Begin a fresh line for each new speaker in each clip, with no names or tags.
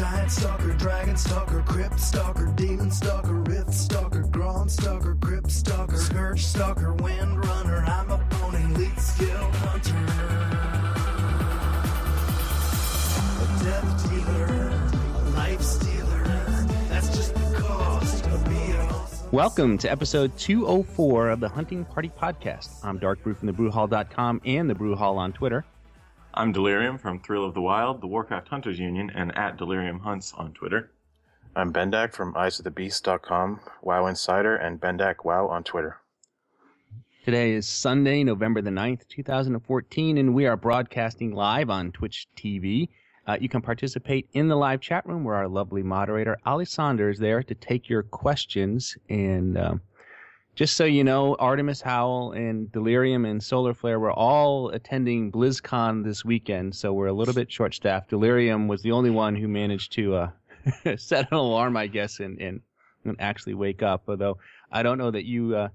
Giant Stalker, Dragon Stalker, Crypt Stalker, Demon Stalker, Rift Stalker, Gronnstalker, Crypt Stalker, Scourge Stalker, Wind Runner. I'm a pony, lead skill hunter. A death dealer, a life stealer. That's just the cost of being awesome.
Welcome to episode 204 of the Hunting Party Podcast. I'm Dark Brew from thebrewhall.com and the Brew Hall on Twitter.
I'm Delirium from Thrill of the Wild, the Warcraft Hunters Union, and at Delirium Hunts on Twitter.
I'm Bendak from eyesofthebeast.com, WoW Insider, and Bendak WoW on Twitter.
Today is Sunday, November the 9th, 2014, and we are broadcasting live on Twitch TV. Uh, you can participate in the live chat room where our lovely moderator, Ali Saunders, is there to take your questions. And um, just so you know, Artemis Howell and Delirium and Solar Flare were all attending BlizzCon this weekend, so we're a little bit short staffed. Delirium was the only one who managed to uh, set an alarm, I guess, and, and, and actually wake up. Although I don't know that you uh,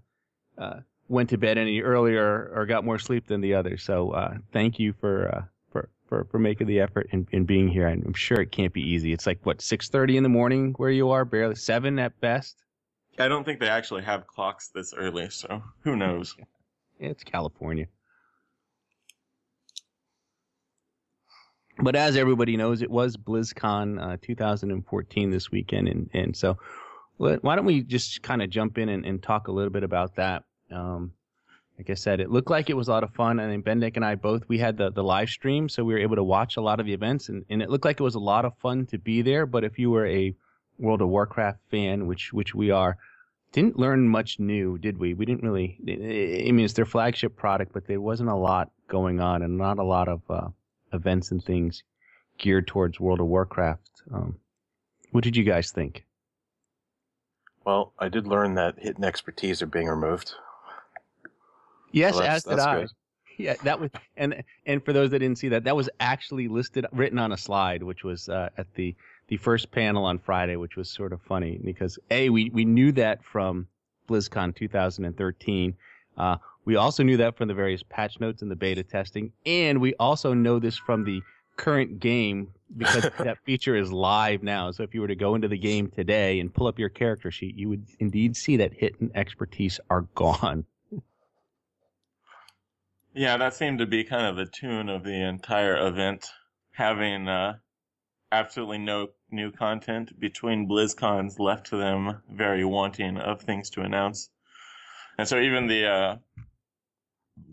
uh, went to bed any earlier or got more sleep than the others. So uh, thank you for. Uh, for, for, for making the effort and, and being here. I'm sure it can't be easy. It's like what six thirty in the morning where you are, barely seven at best.
I don't think they actually have clocks this early, so who knows?
It's California. But as everybody knows, it was BlizzCon uh, 2014 this weekend, and and so why don't we just kind of jump in and, and talk a little bit about that? Um, like I said, it looked like it was a lot of fun, and then Bendak and I both we had the the live stream, so we were able to watch a lot of the events, and, and it looked like it was a lot of fun to be there. But if you were a World of Warcraft fan, which which we are, didn't learn much new, did we? We didn't really. I mean, it's their flagship product, but there wasn't a lot going on, and not a lot of uh, events and things geared towards World of Warcraft. Um, what did you guys think?
Well, I did learn that hit and expertise are being removed.
Yes,
So
as did I.
good.
Yeah, that was, and and for those that didn't see that, that was actually listed, written on a slide, which was uh, at the the first panel on Friday, which was sort of funny because a we we knew that from BlizzCon 2013. Uh, we also knew that from the various patch notes and the beta testing, and we also know this from the current game because that feature is live now. So if you were to go into the game today and pull up your character sheet, you would indeed see that hit and expertise are gone.
Yeah, that seemed to be kind of the tune of the entire event, having uh, absolutely no new content between BlizzCons left them very wanting of things to announce. And so even the uh,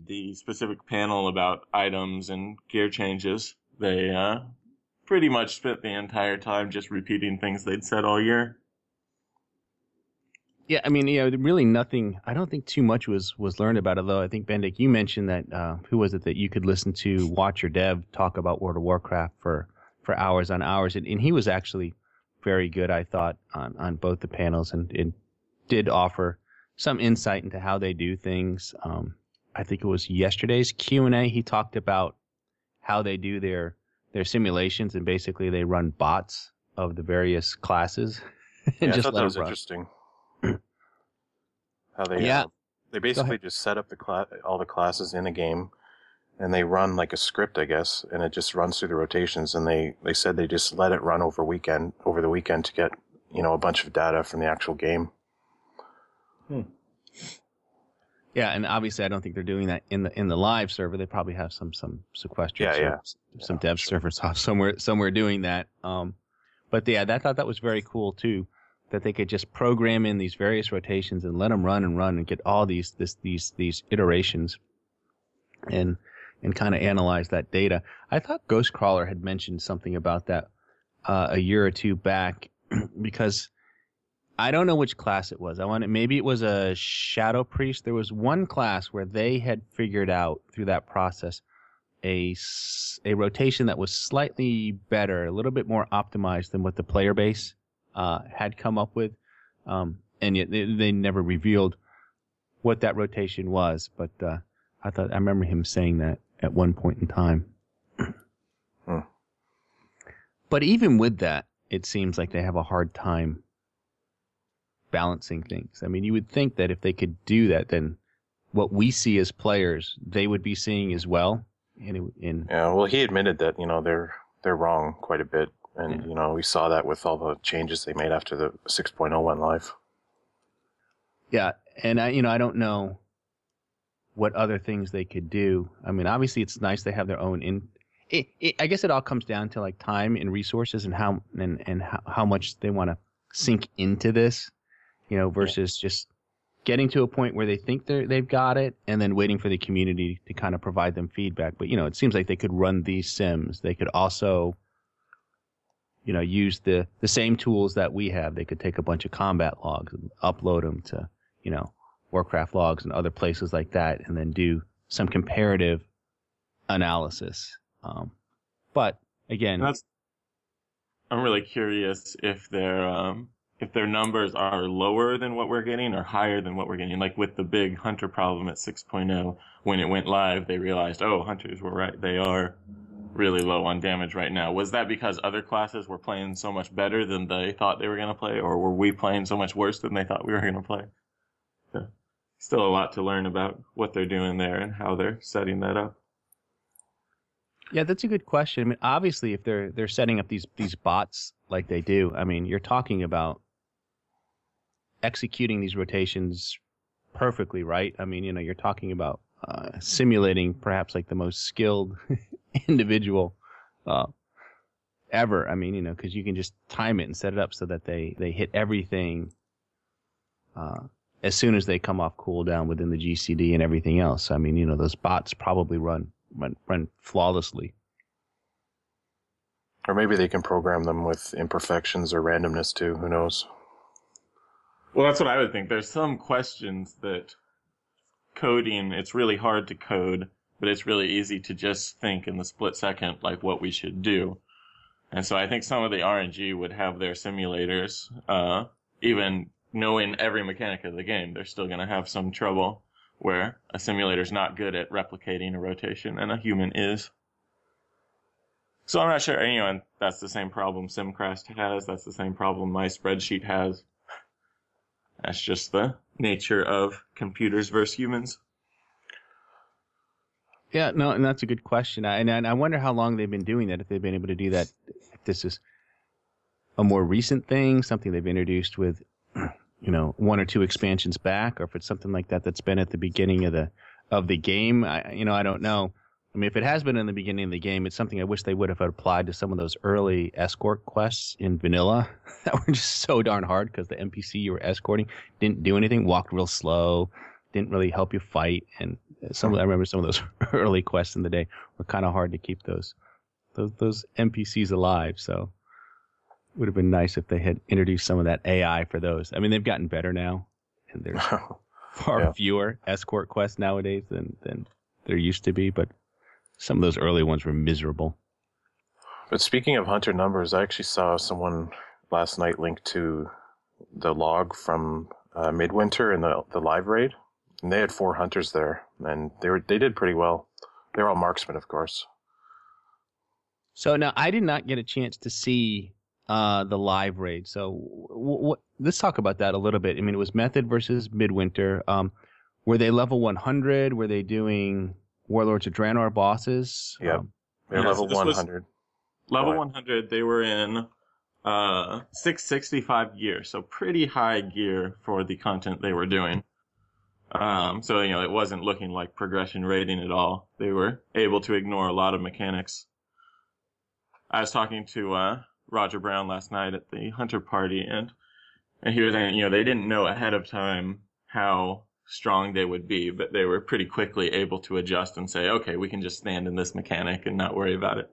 the specific panel about items and gear changes, they uh, pretty much spent the entire time just repeating things they'd said all year.
Yeah, I mean, you know, really nothing. I don't think too much was was learned about it, though. I think Bendak, you mentioned that uh, who was it that you could listen to Watcher Dev talk about World of Warcraft for for hours on hours, and, and he was actually very good, I thought, on on both the panels, and it did offer some insight into how they do things. Um, I think it was yesterday's Q and A. He talked about how they do their their simulations, and basically they run bots of the various classes and
Yeah, I
just
thought that was
run.
interesting. How they
Yeah.
uh, they basically just set up the cla- all the classes in a game, and they run like a script, I guess, and it just runs through the rotations. And they they said they just let it run over weekend over the weekend to get you know a bunch of data from the actual game. Hmm.
Yeah, and obviously, I don't think they're doing that in the in the live server. They probably have some some sequestered,
Yeah, yeah.
some
Yeah,
dev
sure.
servers off somewhere somewhere doing that. Um, but yeah, I thought that was very cool too, that they could just program in these various rotations and let them run and run and get all these this these these iterations, and and kind of analyze that data. I thought Ghostcrawler had mentioned something about that uh, a year or two back, because I don't know which class it was. I want maybe it was a shadow priest. There was one class where they had figured out through that process a a rotation that was slightly better, a little bit more optimized than what the player base uh, had come up with, um, and yet they, they never revealed what that rotation was. But uh, I thought I remember him saying that at one point in time.
Hmm.
But even with that, it seems like they have a hard time balancing things. I mean, you would think that if they could do that, then what we see as players, they would be seeing as well. And, it, and
Yeah, well, he admitted that you know they're they're wrong quite a bit And
Yeah.
you know, we saw that with all the changes they made after the 6.0 went live.
Yeah, and I, you know, I don't know what other things they could do. I mean, obviously, it's nice they have their own in. It, it, I guess it all comes down to like time and resources and how and and how, how much they want to sink into this, you know, versus just getting to a point where they think they they've got it and then waiting for the community to kind of provide them feedback. But you know, it seems like they could run these sims. They could also you know use the the same tools that we have. They could take a bunch of combat logs and upload them to you know Warcraft logs and other places like that, and then do some comparative analysis. Um, but again,
That's. I'm really curious if their um, if their numbers are lower than what we're getting or higher than what we're getting. Like with the big hunter problem at 6.0, when it went live, they realized, oh, hunters were right. They are really low on damage right now. Was that because other classes were playing so much better than they thought they were going to play, or were we playing so much worse than they thought we were going to play? Still a lot to learn about what they're doing there and how they're setting that up.
Yeah, that's a good question. I mean, obviously, if they're they're setting up these these bots like they do, I mean, you're talking about executing these rotations perfectly, right? I mean, you know, you're talking about uh, simulating perhaps like the most skilled individual uh, ever. I mean, you know, because you can just time it and set it up so that they they hit everything uh, as soon as they come off cooldown within the GCD and everything else. I mean, you know, those bots probably run run, run flawlessly.
Or maybe they can program them with imperfections or randomness too. Who knows?
Well, that's what I would think. There's some questions that coding, it's really hard to code, but it's really easy to just think in the split second, like what we should do. And so I think some of the RNG would have their simulators, uh, even knowing every mechanic of the game, they're still going to have some trouble where a simulator's not good at replicating a rotation and a human is. So I'm not sure, and that's the same problem Simcraft has. That's the same problem my spreadsheet has. That's just the nature of computers versus humans.
Yeah, no, and that's a good question. I, and, and I wonder how long they've been doing that. If they've been able to do that, if this is a more recent thing, something they've introduced with, you know, one or two expansions back, or if it's something like that that's been at the beginning of the of the game. I, you know, I don't know. I mean, if it has been in the beginning of the game, it's something I wish they would have applied to some of those early escort quests in vanilla that were just so darn hard because the NPC you were escorting didn't do anything, walked real slow, didn't really help you fight, and some I remember some of those early quests in the day were kind of hard to keep those those those NPCs alive. So would have been nice if they had introduced some of that AI for those. I mean, they've gotten better now, and there's far
Yeah.
fewer escort quests nowadays than than there used to be. But some of those early ones were miserable.
But speaking of hunter numbers, I actually saw someone last night link to the log from uh, Midwinter and the the live raid, and they had four hunters there, and they were they did pretty well. They're all marksmen, of course.
So now I did not get a chance to see uh, the live raid. So w- w- let's talk about that a little bit. I mean, it was Method versus Midwinter. Um, were they level 100? Were they doing Warlords of Draenor bosses?
Yep.
Um,
They're
Yeah,
level
this was-
100.
Level 100, they were in uh, 665 gear, so pretty high gear for the content they were doing. Um, so, you know, it wasn't looking like progression rating at all. They were able to ignore a lot of mechanics. I was talking to uh, Roger Brown last night at the Hunter party, and and he was saying, you know, they didn't know ahead of time how strong they would be, but they were pretty quickly able to adjust and say, okay, we can just stand in this mechanic and not worry about it.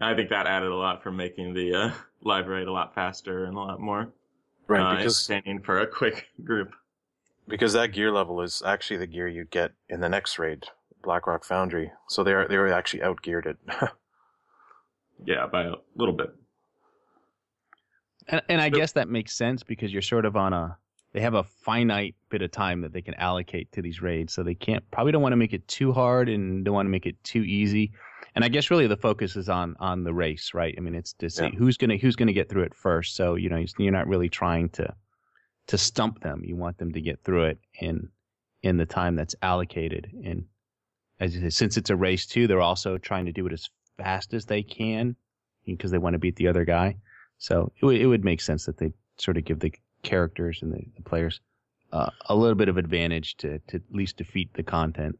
And I think that added a lot for making the uh, live raid a lot faster and a lot more
Right,
uh,
because
entertaining for a quick group.
because that gear level is actually the gear you get in the next raid, Blackrock Foundry. So they are they were actually outgeared it.
Yeah, by a little bit.
And, and I
Yep.
guess that makes sense because you're sort of on a. They have a finite bit of time that they can allocate to these raids, so they can't probably don't want to make it too hard and don't want to make it too easy. And I guess really the focus is on on the race, right? I mean, it's to see
Yeah.
who's gonna who's gonna get through it first. So you know you're not really trying to to stump them. You want them to get through it in in the time that's allocated. And as you say, since it's a race too, they're also trying to do it as fast as they can because they want to beat the other guy. So it would it would make sense that they sort of give the characters and the, the players uh, a little bit of advantage to to at least defeat the content.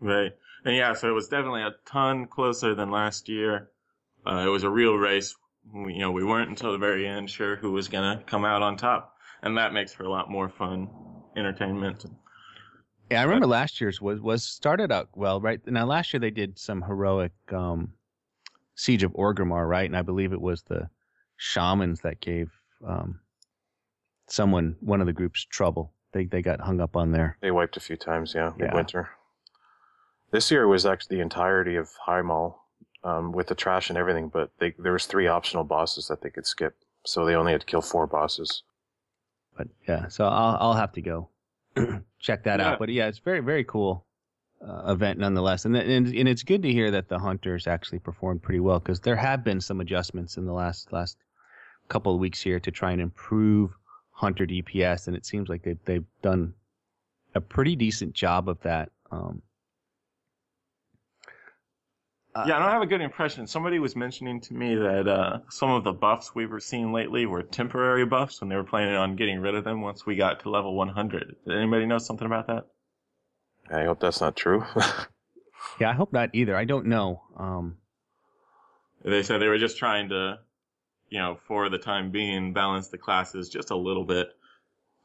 Right. And yeah, so it was definitely a ton closer than last year. Uh, it was a real race. We, you know, we weren't until the very end sure who was going to come out on top. And that makes for a lot more fun entertainment.
Yeah, I remember last year's was was started out well, right? Now last year they did some heroic um, siege of Orgrimmar, right? And I believe it was the shamans that gave um, someone one of the groups trouble. They they got hung up on there.
They wiped a few times, yeah,
Yeah.
midwinter. This year was actually the entirety of Highmaul, um, with the trash and everything, but they, there was three optional bosses that they could skip, so they only had to kill four bosses.
But yeah, so I'll I'll have to go check that
Yeah.
out. But yeah, it's very very cool uh, event nonetheless, and, and and it's good to hear that the hunters actually performed pretty well because there have been some adjustments in the last last couple of weeks here to try and improve hunter DPS, and it seems like they've they've done a pretty decent job of that. Um, uh,
Yeah, I don't have a good impression. Somebody was mentioning to me that uh, some of the buffs we were seeing lately were temporary buffs, and they were planning on getting rid of them once we got to level 100. Did anybody know something about that?
I hope that's not true.
yeah, I hope not either. I don't know. Um,
They said they were just trying to, you know, for the time being, balance the classes just a little bit,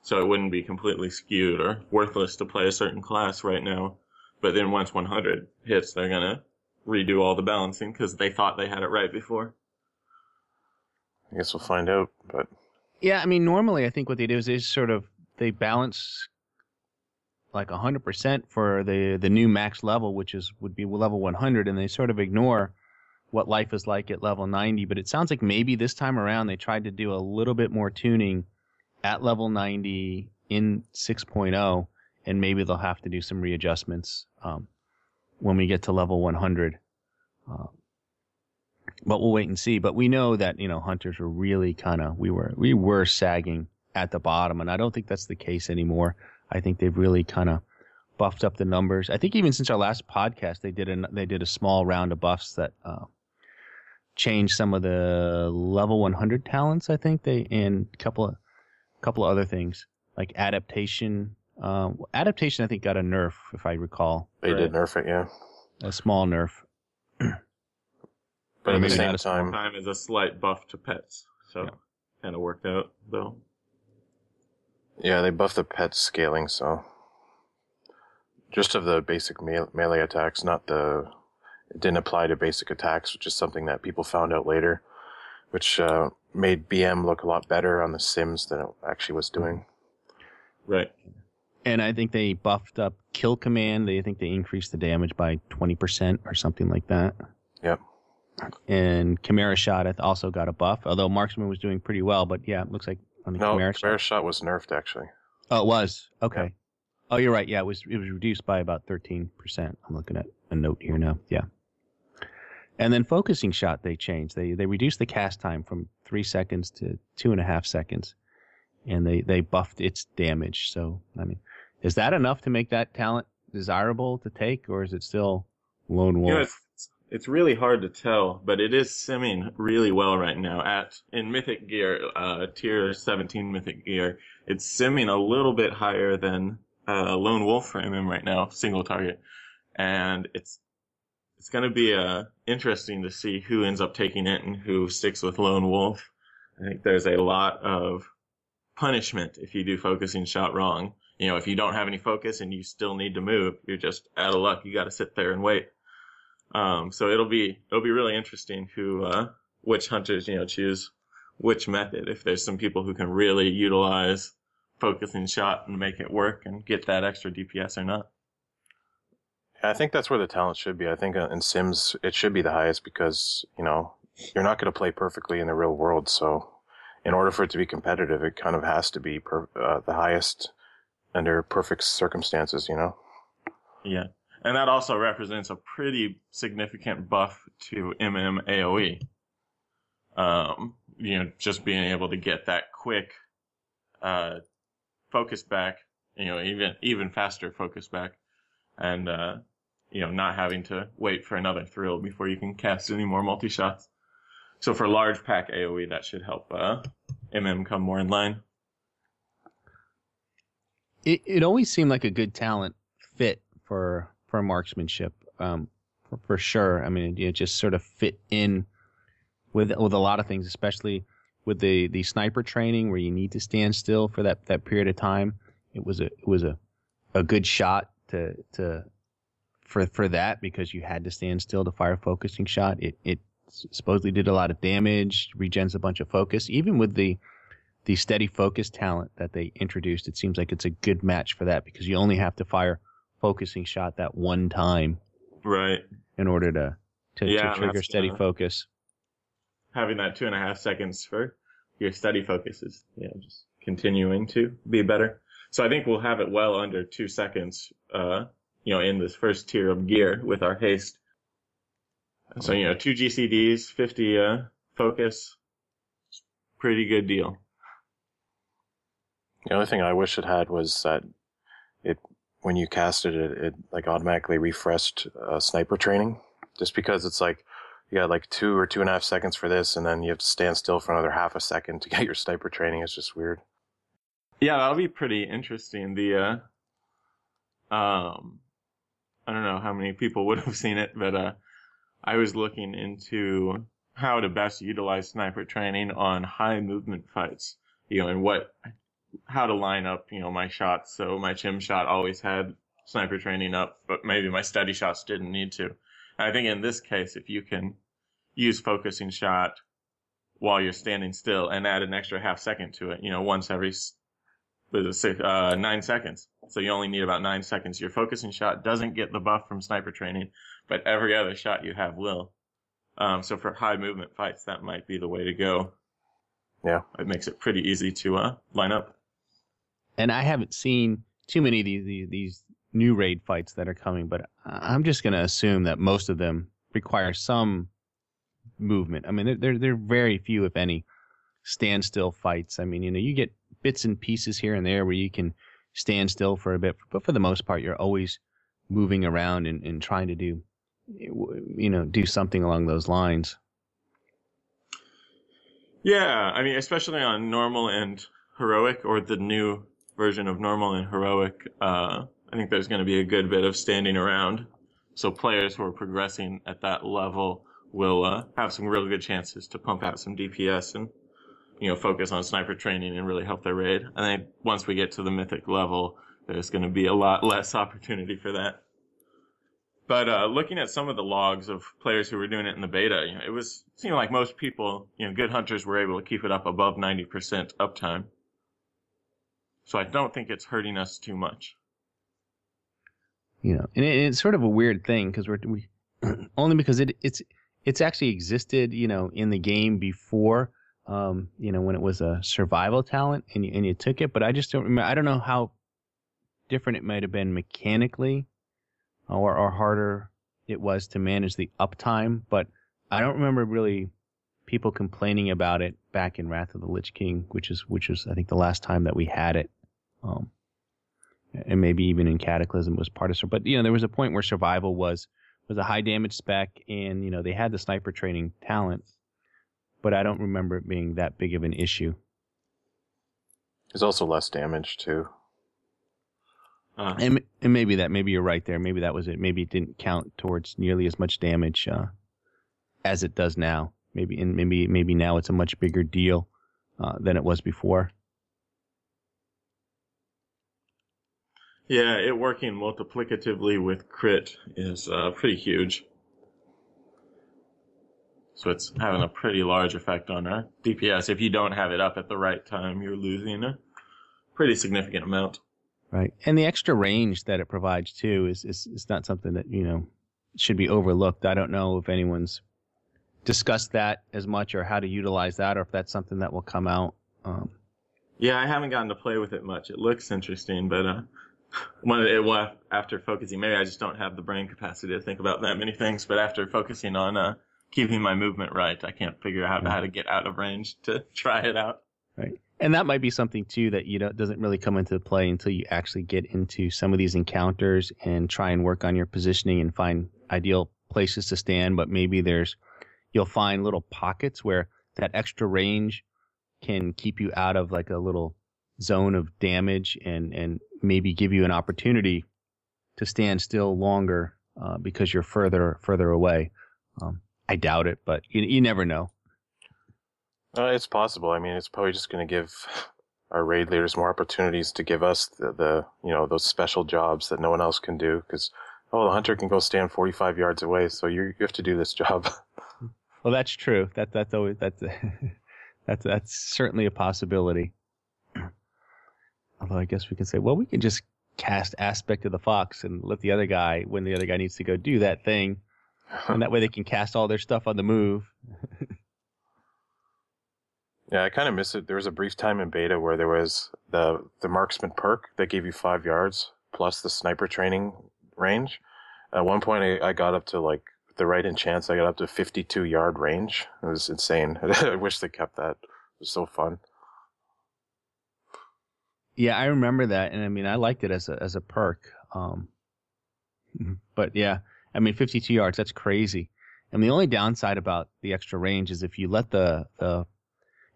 so it wouldn't be completely skewed or worthless to play a certain class right now. But then once 100 hits, they're gonna redo all the balancing because they thought they had it right before.
I guess we'll find out, but
Yeah, I mean, normally I think what they do is they just sort of they balance like 100% for the the new max level, which is would be level 100, and they sort of ignore what life is like at level 90. But it sounds like maybe this time around they tried to do a little bit more tuning at level 90 in 6.0, and maybe they'll have to do some readjustments um, when we get to level 100. Uh, but we'll wait and see. But we know that you know hunters were really kind of we were we were sagging at the bottom, and I don't think that's the case anymore. I think they've really kind of buffed up the numbers. I think even since our last podcast, they did a they did a small round of buffs that uh, changed some of the level 100 talents. I think they and a couple of couple of other things like adaptation. Uh, adaptation, I think, got a nerf if I recall,
they did
Right.
nerf it, yeah.
a small nerf.
But
Or
at the same
not a small
time,
Time is a slight buff to pets, so
Yeah.
kind of worked out though.
yeah, they buffed the pet scaling, so just of the basic me- melee attacks, not the. It didn't apply to basic attacks, which is something that people found out later, which uh, made BM look a lot better on the Sims than it actually was doing.
Right.
And I think they buffed up kill command. They think they increased the damage by 20% or something like that.
Yep.
And Chimera shot also got a buff, although marksman was doing pretty well. But yeah, it looks like on the
No,
Chimera,
Chimera
shot.
shot was nerfed actually.
Oh, it was okay. Oh, you're right. Yeah, it was it was reduced by about 13%. I'm looking at a note here now. Yeah. And then focusing shot they changed. They they reduced the cast time from three seconds to two and a half seconds, and they they buffed its damage. So I mean, is that enough to make that talent desirable to take, or is it still lone wolf?
You know, it's, it's really hard to tell, but it is simming really well right now. At in Mythic Gear, uh, tier 17 Mythic Gear, it's simming a little bit higher than uh, Lone Wolf for MM right now, single target, and it's it's going to be uh, interesting to see who ends up taking it and who sticks with Lone Wolf. I think there's a lot of punishment if you do focusing shot wrong. You know, if you don't have any focus and you still need to move, you're just out of luck. You got to sit there and wait. Um, so it'll be it'll be really interesting who uh, which hunters you know choose which method. If there's some people who can really utilize focusing shot and make it work and get that extra DPS or not.
I think that's where the talent should be. I think uh, in Sims it should be the highest because you know you're not going to play perfectly in the real world. So in order for it to be competitive, it kind of has to be per, uh, the highest under perfect circumstances. You know.
Yeah. And that also represents a pretty significant buff to MM AoE. Um, you know, just being able to get that quick, uh, focus back, you know, even, even faster focus back and, uh, you know, not having to wait for another thrill before you can cast any more multi shots. so for large pack AOE, that should help uh, MM come more in line.
It it always seemed like a good talent fit for for marksmanship, um, for, for sure. I mean, it, it just sort of fit in with with a lot of things, especially with the the sniper training where you need to stand still for that that period of time. It was a it was a a good shot to to for for that because you had to stand still to fire a focusing shot. It it supposedly did a lot of damage, regens a bunch of focus. Even with the the steady focus talent that they introduced, it seems like it's a good match for that because you only have to fire focusing shot that one time
Right.
in order to to,
Yeah,
to trigger steady
uh,
focus.
Having that two and a half seconds for your steady focus is, yeah, just continuing to be better. So I think we'll have it well under two seconds, uh, you know, in this first tier of gear with our haste. So, you know, two GCDs, 50, uh, focus. Pretty good deal.
The only thing I wish it had was that it when you casted it, it like automatically refreshed uh, sniper training. Just because it's like you got like two or two and a half seconds for this, and then you have to stand still for another half a second to get your sniper training. It's just weird.
Yeah, that'll be pretty interesting. The uh um I don't know how many people would have seen it, but uh I was looking into how to best utilize sniper training on high movement fights. You know, and what how to line up, you know, my shots. So my chim shot always had sniper training up, but maybe my steady shots didn't need to. I think in this case if you can use focusing shot while you're standing still and add an extra half second to it, you know, once every s- was it six, uh, nine seconds. So you only need about nine seconds. Your focusing shot doesn't get the buff from sniper training, but every other shot you have will. Um, so for high movement fights, that might be the way to go.
Yeah.
It makes it pretty easy to uh, line up.
And I haven't seen too many of these these, these new raid fights that are coming, but I- I'm just going to assume that most of them require some movement. I mean, there there there are very few, if any, standstill fights. I mean, you know, you get bits and pieces here and there where you can stand still for a bit, but for the most part, you're always moving around and, and trying to do, you know, do something along those lines.
Yeah, I mean, especially on normal and heroic, or the new version of normal and heroic, uh, I think there's going to be a good bit of standing around. So players who are progressing at that level will uh, have some real good chances to pump out some DPS and you know focus on sniper training and really help their raid. I think once we get to the mythic level, there's going to be a lot less opportunity for that. But uh, looking at some of the logs of players who were doing it in the beta, you know, it was it seemed like most people, you know, good hunters were able to keep it up above 90% uptime. So I don't think it's hurting us too much.
you know, and it, it's sort of a weird thing because we're we only because it it's it's actually existed, you know, in the game before, um, you know, when it was a survival talent and you, and you took it, but I just don't remember. I don't know how different it might have been mechanically, or or harder it was to manage the uptime, but I don't remember really people complaining about it back in Wrath of the Lich King, which is which was I think the last time that we had it. Um, and maybe even in Cataclysm was part of it. But you know, there was a point where survival was was a high damage spec, and you know they had the sniper training talent, but I don't remember it being that big of an issue.
There's also less damage too.
Uh,
And and maybe that maybe you're right there. Maybe that was it. Maybe it didn't count towards nearly as much damage uh, as it does now. Maybe and maybe maybe now it's a much bigger deal uh, than it was before.
yeah, it working multiplicatively with crit is uh, pretty huge. So it's having a pretty large effect on our DPS. If you don't have it up at the right time, you're losing a pretty significant amount.
Right. And the extra range that it provides too is, is, is not something that, you know, should be overlooked. I don't know if anyone's discussed that as much or how to utilize that or if that's something that will come out. Um,
Yeah, I haven't gotten to play with it much. It looks interesting, but uh, when it well, after focusing, maybe I just don't have the brain capacity to think about that many things. But after focusing on uh, keeping my movement right, I can't figure out how to get out of range to try it out.
right. And that might be something too that, you know, doesn't really come into play until you actually get into some of these encounters and try and work on your positioning and find ideal places to stand. But maybe there's, you'll find little pockets where that extra range can keep you out of like a little zone of damage and and maybe give you an opportunity to stand still longer uh, because you're further further away. Um, I doubt it, but you you never know.
Uh, it's possible. I mean, it's probably just going to give our raid leaders more opportunities to give us the, the you know those special jobs that no one else can do because oh the hunter can go stand 45 yards away so you you have to do this job
Well, that's true. That that's always that's that's that's certainly a possibility. Although I guess we can say, well, we can just cast aspect of the fox and let the other guy when the other guy needs to go do that thing, and that way they can cast all their stuff on the move.
yeah i kind of miss it. There was a brief time in beta where there was the the marksman perk that gave you five yards plus the sniper training range. At one point i, I got up to like the right in chance i got up to 52 yard range. It was insane. I wish they kept that. It was so fun.
Yeah, I remember that, and I mean, I liked it as a as a perk. Um, but yeah, I mean, 52 yards, that's crazy. And the only downside about the extra range is if you let the the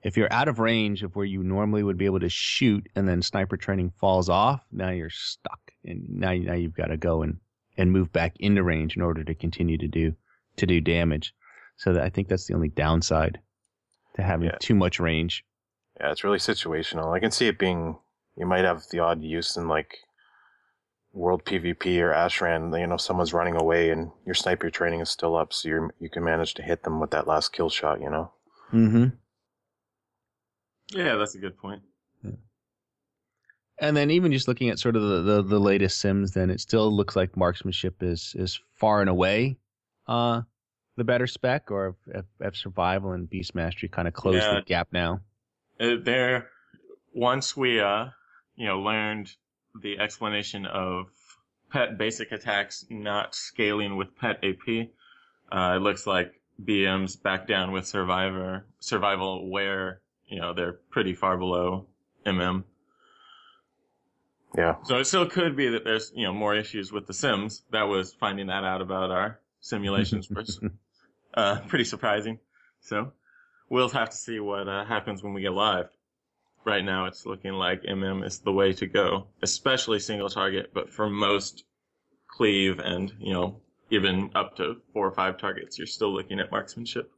if you're out of range of where you normally would be able to shoot, and then sniper training falls off, now you're stuck, and now now you've got to go and and move back into range in order to continue to do to do damage. So that, I think that's the only downside to having
Yeah.
too much range.
yeah it's really situational i can see it being you might have the odd use in like world pvp or ashran you know someone's running away and your sniper training is still up so you you can manage to hit them with that last kill shot you know
Mm-hmm.
Yeah, that's a good point.
And then even just looking at sort of the, the, the latest Sims, then it still looks like marksmanship is is far and away uh, the better spec, or if, if, if survival and beast mastery kind of close
Yeah.
the gap now.
Uh, there, once we, uh, you know, learned the explanation of pet basic attacks not scaling with pet AP, uh, it looks like BM's back down with survivor survival where you know they're pretty far below MM.
yeah
So it still could be that there's you know more issues with the Sims. That was finding that out about our simulations was uh, pretty surprising. So we'll have to see what uh, happens when we get live. Right now, it's looking like MM is the way to go, especially single target. But for most cleave and you know even up to four or five targets, you're still looking at marksmanship.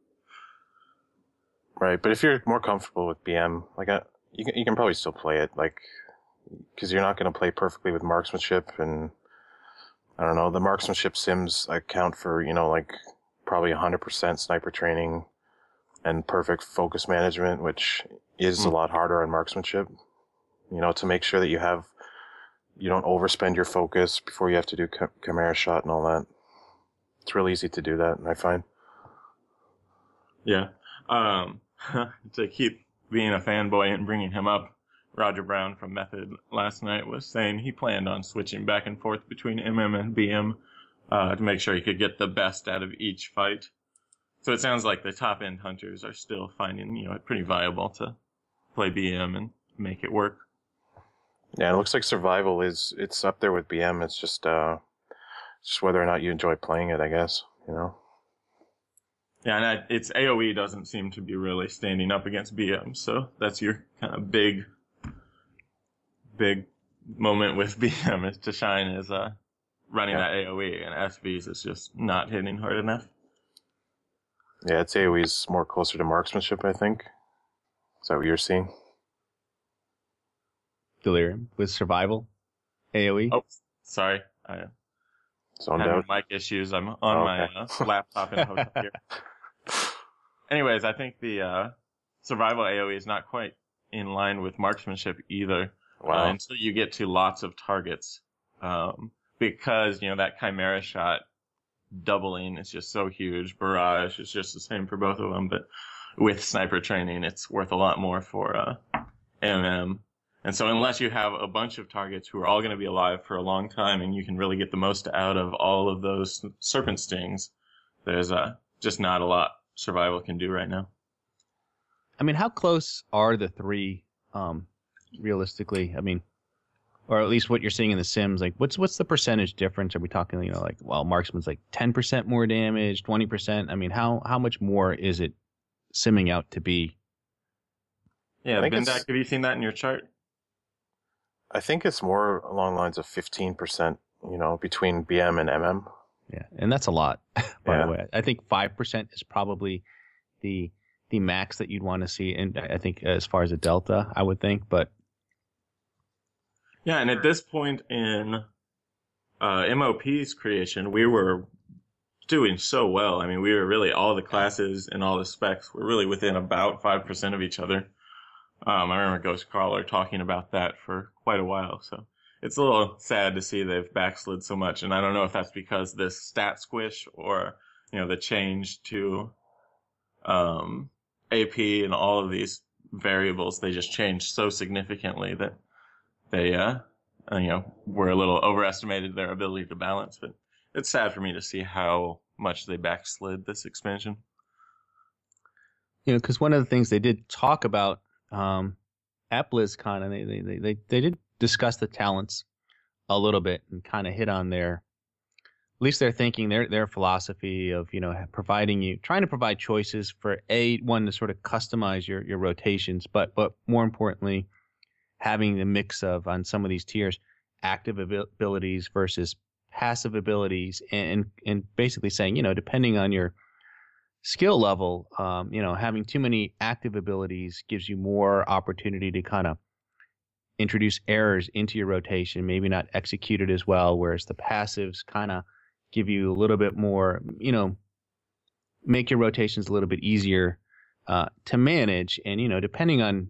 Right, but if you're more comfortable with BM, like I, you can you can probably still play it, like because you're not going to play perfectly with marksmanship, and I don't know the marksmanship sims account for you know like probably 100% sniper training and perfect focus management, which is a
Hmm.
lot harder on marksmanship. You know, to make sure that you have you don't overspend your focus before you have to do chi- chimera shot and all that. It's real easy to do that, I find.
Yeah. Um, to keep being a fanboy and bringing him up, Roger Brown from Method last night was saying he planned on switching back and forth between MM and BM uh, to make sure he could get the best out of each fight. So it sounds like the top end hunters are still finding you know it pretty viable to play BM and make it work.
Yeah, it looks like survival is it's up there with BM. It's just uh just whether or not you enjoy playing it, I guess. You know.
Yeah, and I, its AOE doesn't seem to be really standing up against BM, so that's your kind of big, big moment with BM is to shine is uh, running
Yeah.
that AOE, and SVs is just not hitting hard enough.
Yeah, its AoE is more closer to marksmanship, I think. Is that what you're seeing?
Delirium with survival, AOE.
Oh, sorry, I
Zoned
having
out.
mic issues. I'm on
Oh,
my
okay.
uh, laptop in the hotel here. Anyways, I think the uh, survival AOE is not quite in line with marksmanship either. uh, until you get to lots of targets. Um, because, you know, that Chimera shot doubling is just so huge. Barrage is just the same for both of them, but with sniper training, it's worth a lot more for uh, MM. And so, unless you have a bunch of targets who are all going to be alive for a long time and you can really get the most out of all of those serpent stings, there's uh, just not a lot survival can do right now.
I mean, how close are the three? Um, realistically, I mean, or at least what you're seeing in the Sims. Like, what's what's the percentage difference? Are we talking, you know, like, well, marksman's like 10% more damage, 20%? I mean, how how much more is it simming out to be?
Yeah,
I think
Bendak,
it's-
have you seen that in your chart?
I think it's more along the lines of 15%, you know, between BM and MM.
Yeah, and that's a lot, by
Yeah.
the way. I think five percent is probably the the max that you'd want to see, and I think as far as a delta, I would think. But
Yeah, and at this point in uh, MOP's creation, we were doing so well. I mean, we were really all the classes and all the specs were really within about five percent of each other. Um, I remember Ghostcrawler talking about that for quite a while. So it's a little sad to see they've backslid so much, and I don't know if that's because this stat squish or you know the change to um, AP and all of these variables. They just changed so significantly that they uh, uh, you know were a little overestimated their ability to balance but it's sad for me to see how much they backslid this expansion.
You know, because one of the things they did talk about um, at BlizzCon, and they, they they they did discuss the talents a little bit and kind of hit on their at least their thinking, their their philosophy of you know providing you trying to provide choices for a one to sort of customize your your rotations, but but more importantly, having the mix of on some of these tiers active abilities versus passive abilities, and and basically saying you know depending on your skill level, um, you know, having too many active abilities gives you more opportunity to kind of introduce errors into your rotation, maybe not execute it as well, whereas the passives kind of give you a little bit more, you know, make your rotations a little bit easier uh, to manage. And, you know, depending on,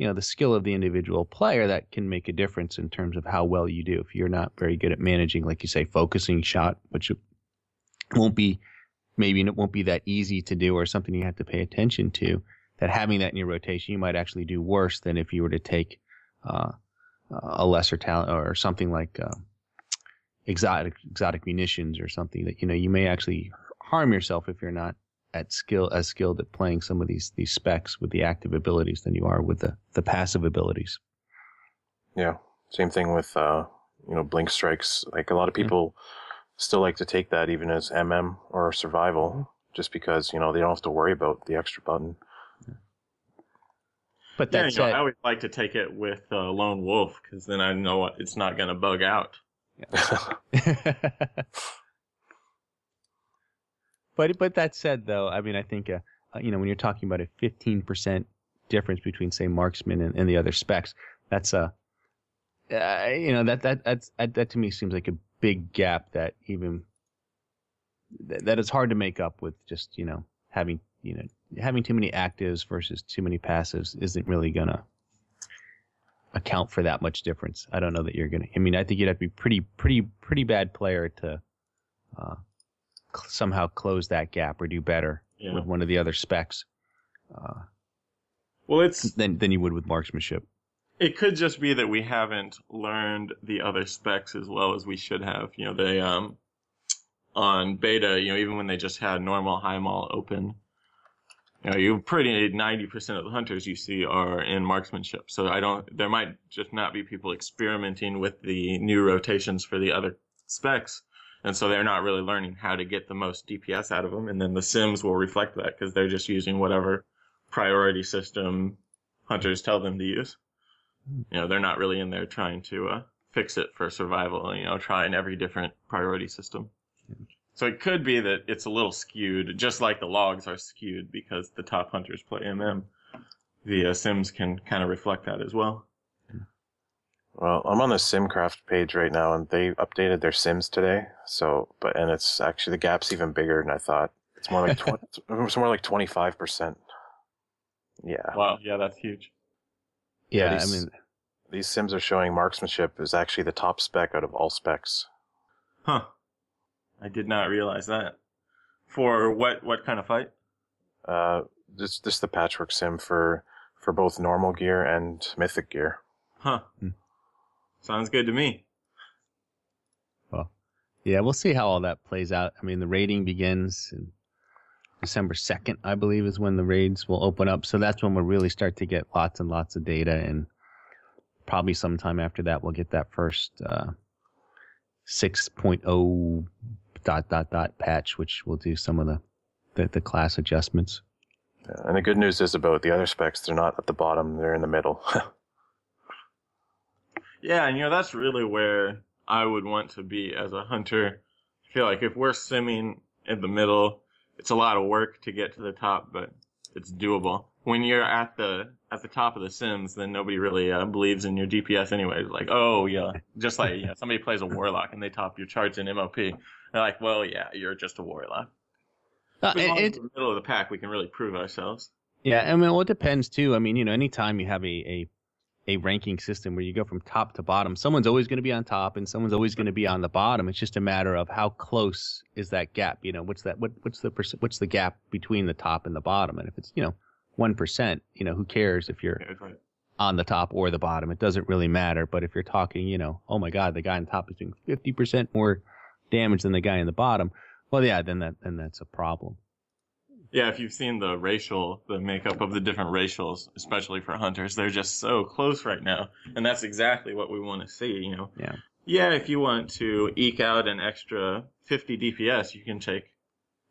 you know, the skill of the individual player, that can make a difference in terms of how well you do. If you're not very good at managing, like you say, focusing shot, which won't be maybe it won't be that easy to do or something you have to pay attention to, that having that in your rotation, you might actually do worse than if you were to take uh, a lesser talent or something like uh, exotic exotic munitions or something that you know you may actually harm yourself if you're not at skill as skilled at playing some of these these specs with the active abilities than you are with the the passive abilities.
Yeah. Same thing with, uh, you know, blink strikes. Like a lot of people still like to take that even as MM or survival just because, you know, they don't have to worry about the extra button.
But
yeah
that
you know, i always like to take it with uh, lone wolf because then i know it's not going to bug out
but but that said, though, I mean, I think uh, uh, you know when you're talking about a 15% difference between say marksman and, and the other specs, that's a uh, you know that that that's that, that to me seems like a big gap that even that, that it's hard to make up with just you know having you know having too many actives versus too many passives isn't really gonna account for that much difference. I don't know that you're gonna. I mean, I think you'd have to be pretty pretty pretty bad player to uh, somehow close that gap or do better
Yeah.
with one of the other specs uh,
well it's
than than you would with marksmanship.
it could just be that we haven't learned the other specs as well as we should have you know they um on beta you know even when they just had normal Highmaul open you know you pretty 90% of the hunters you see are in marksmanship so i don't there might just not be people experimenting with the new rotations for the other specs and so they're not really learning how to get the most dps out of them. And then the sims will reflect that because they're just using whatever priority system hunters tell them to use. You know they're not really in there trying to uh, fix it for survival you know trying every different priority system. So it could be that it's a little skewed just like the logs are skewed because the top hunters play mm the uh, sims can kind of reflect that as well
Well, I'm on the SimCraft page right now, and they updated their Sims today. So, but and it's actually the gap's even bigger than I thought. It's more like 20, it's more like 25 percent. Yeah,
wow yeah that's huge
Yeah, I
these-
mean,
these Sims are showing marksmanship is actually the top spec out of all specs.
huh i did not realize that for what what kind of fight
Uh, this this is the Patchwerk sim for for both normal gear and mythic gear.
huh
Hmm.
Sounds good to me Well,
yeah, we'll see how all that plays out. I mean, the rating begins in December 2nd, I believe, is when the raids will open up. So that's when we'll really start to get lots and lots of data and probably sometime after that we'll get that first uh, 6.0 dot dot dot patch, which will do some of the the, the class adjustments.
Yeah, and the good news is about the other specs; they're not at the bottom; they're in the middle.
Yeah, and you know that's really where I would want to be as a hunter. I feel like if we're simming in the middle, it's a lot of work to get to the top, but it's doable. When you're at the at the top of the sims, then nobody really uh, believes in your DPS anyway. Like, oh yeah, just like yeah, somebody plays a warlock and they top your charts in MOP. They're like, well, yeah, you're just a warlock.
Uh,
As long
and
as
it,
in the middle of the pack, we can really prove ourselves.
Yeah, I mean, well, it depends too. I mean, you know, anytime you have a a, a ranking system where you go from top to bottom, someone's always going to be on top and someone's always going to be on the bottom. It's just a matter of how close is that gap. You know, what's that? What what's the perc- what's the gap between the top and the bottom? And if it's you know one percent, you know, who cares if you're
Yeah, right.
on the top or the bottom? It doesn't really matter. But if you're talking, you know, oh my God, the guy on top is doing fifty percent more damage than the guy in the bottom. Well, yeah, then that then that's a problem.
Yeah, if you've seen the racial, the makeup of the different racials, especially for hunters, they're just so close right now, and that's exactly what we want to see. You know.
Yeah.
Yeah, if you want to eke out an extra 50 DPS, you can take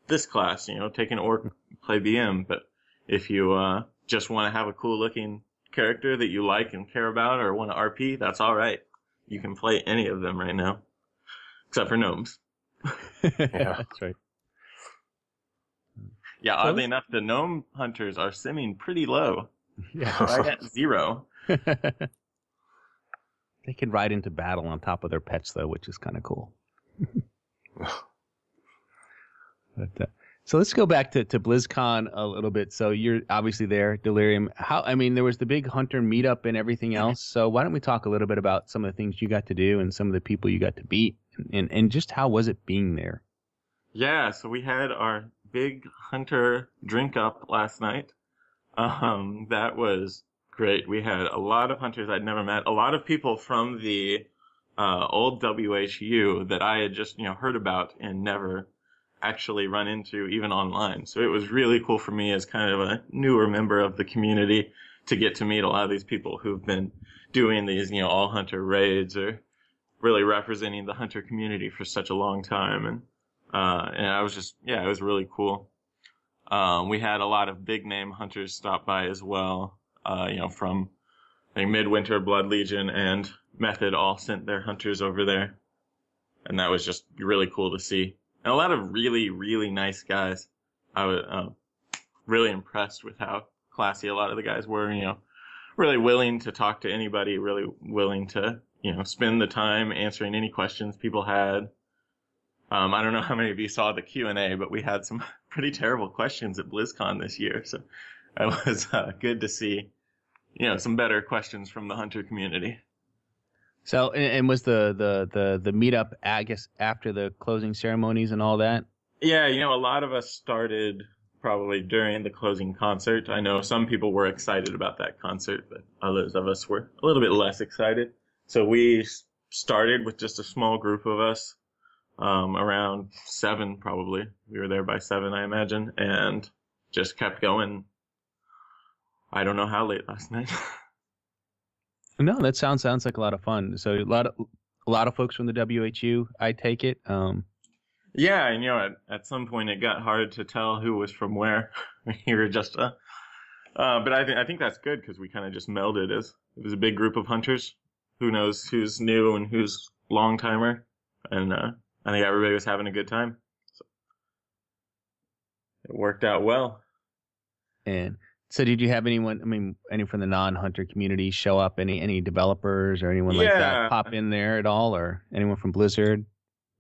this class. You know, take an orc, play BM. But if you uh, just want to have a cool looking character that you like and care about, or want to RP, that's all right. You can play any of them right now, except for gnomes.
Yeah, that's right.
Yeah, oddly enough, the gnome hunters are simming pretty low.
Yeah.
Right at zero.
they can ride into battle on top of their pets, though, which is kind of cool. but, uh, so let's go back to, to BlizzCon a little bit. So you're obviously there, Delirium. How? I mean, there was the big hunter meetup and everything else. So why don't we talk a little bit about some of the things you got to do and some of the people you got to beat, and and, and just how was it being there?
Yeah, so we had our big hunter drink up last night. Um, that was great. We had a lot of hunters I'd never met, a lot of people from the uh, old WHU that I had just you know heard about and never actually run into even online. So it was really cool for me as kind of a newer member of the community to get to meet a lot of these people who've been doing these you know all hunter raids or really representing the hunter community for such a long time and uh, and I was just, yeah, it was really cool. Um, we had a lot of big name hunters stop by as well. Uh, you know, from I Midwinter, Blood Legion, and Method all sent their hunters over there, and that was just really cool to see. And a lot of really, really nice guys. I was uh, really impressed with how classy a lot of the guys were. You know, really willing to talk to anybody, really willing to, you know, spend the time answering any questions people had. Um, I don't know how many of you saw the Q and A, but we had some pretty terrible questions at BlizzCon this year, so it was uh, good to see, you know, some better questions from the hunter community.
So and, and was the the the the meetup I guess after the closing ceremonies and all that?
Yeah, you know, a lot of us started probably during the closing concert. I know some people were excited about that concert, but others of us were a little bit less excited. So we started with just a small group of us, um, around seven probably. We were there by seven, I imagine, and just kept going. I don't know how late last night.
No, that sounds sounds like a lot of fun. So a lot of a lot of folks from the WHO, I take it. Um,
Yeah, and you know, at, at some point it got hard to tell who was from where. we were just, uh, uh, but I think I think that's good because we kind of just melded as it was a big group of hunters. Who knows who's new and who's long timer, and uh, I think everybody was having a good time. So it worked out well.
and so did you have anyone? I mean, any from the non-hunter community show up? Any any developers or anyone like that pop in there at all, or anyone from Blizzard?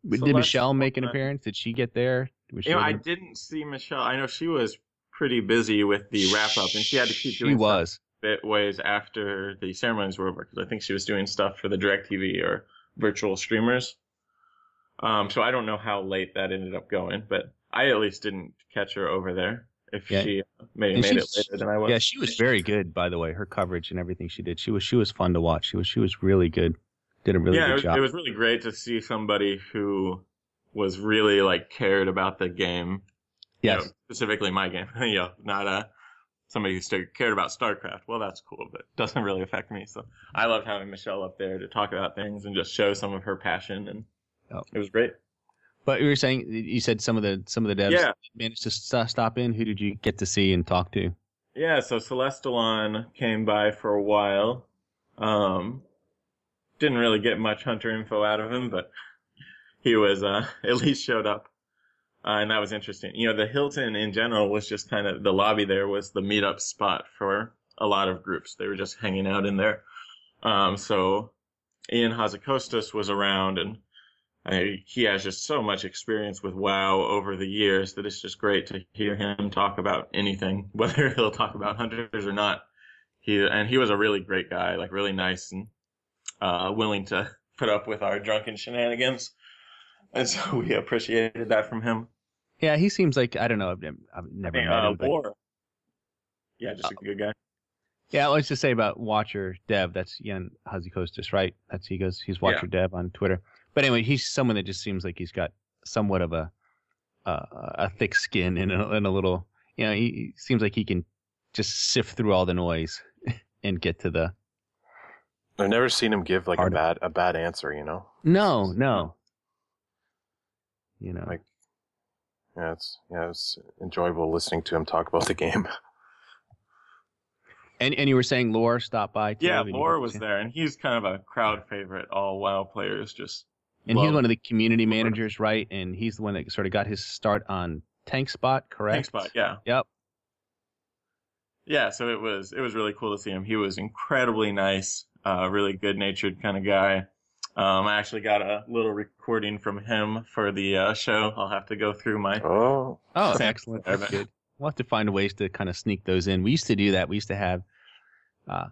Did Michelle make an appearance? Did she get there? Was she
You know, I didn't see Michelle. I know she was pretty busy with the wrap up, and she had to keep
She
doing stuff.
was.
bit ways after the ceremonies were over because I think she was doing stuff for the DirecTV or virtual streamers. Um, so I don't know how late that ended up going, but I at least didn't catch her over there. If
Yeah.
she may have made it later than I was.
Yeah, she was very good. By the way, her coverage and everything she did, she was she was fun to watch. She was she was really good. Did a really
yeah, it
good
was,
job.
it was really great to see somebody who was really like cared about the game. you
yes.
know, specifically my game. you know, not uh somebody who still cared about StarCraft. Well, that's cool, but doesn't really affect me. So I loved having Michelle up there to talk about things and just show some of her passion, and
Oh.
it was great.
But you were saying you said some of the some of the devs
Yeah.
managed to st- stop in. Who did you get to see and talk to?
Yeah, so Celestalon came by for a while. Um, didn't really get much Hunter info out of him, but he was uh, at least showed up, uh, and that was interesting. You know, the Hilton in general was just kind of the lobby there was the meetup spot for a lot of groups. They were just hanging out in there. Um, so Ion Hazzikostas was around, and I, he has just so much experience with WoW over the years that it's just great to hear him talk about anything, whether he'll talk about hunters or not. He and he was a really great guy, like really nice and uh, willing to put up with our drunken shenanigans, and so we appreciated that from him.
Yeah, he seems like I don't know. I've, I've never
Hey,
met
uh,
him. But,
War. Yeah, just a good guy.
yeah, I was to say about Watcher Dev. That's Ion Hazzikostas, right? That's he goes. He's Watcher Dev on Twitter. But anyway, he's someone that just seems like he's got somewhat of a uh, a thick skin and a, and a little. You know, he, he seems like he can just sift through all the noise and get to the.
I've never seen him give like a bad a bad answer. You know.
No, no. You know,
Like- Yeah, it's yeah, it's enjoyable listening to him talk about the game.
and and you were saying Lore stopped by. Too,
Yeah,
Did
Lore was there, and he's kind of a crowd favorite. All WoW players just
And he's one of the community managers, right? And he's the one that sort of got his start on Tank Spot, correct?
Tank Spot. Yeah.
Yep.
yeah so it was it was really cool to see him he was incredibly nice uh really good natured kind of guy um i actually got a little recording from him for the uh, show i'll have to go through my
Oh,
Oh, excellent. That's good. We'll have to find ways to kind of sneak those in. We used to do that. We used to have. Uh,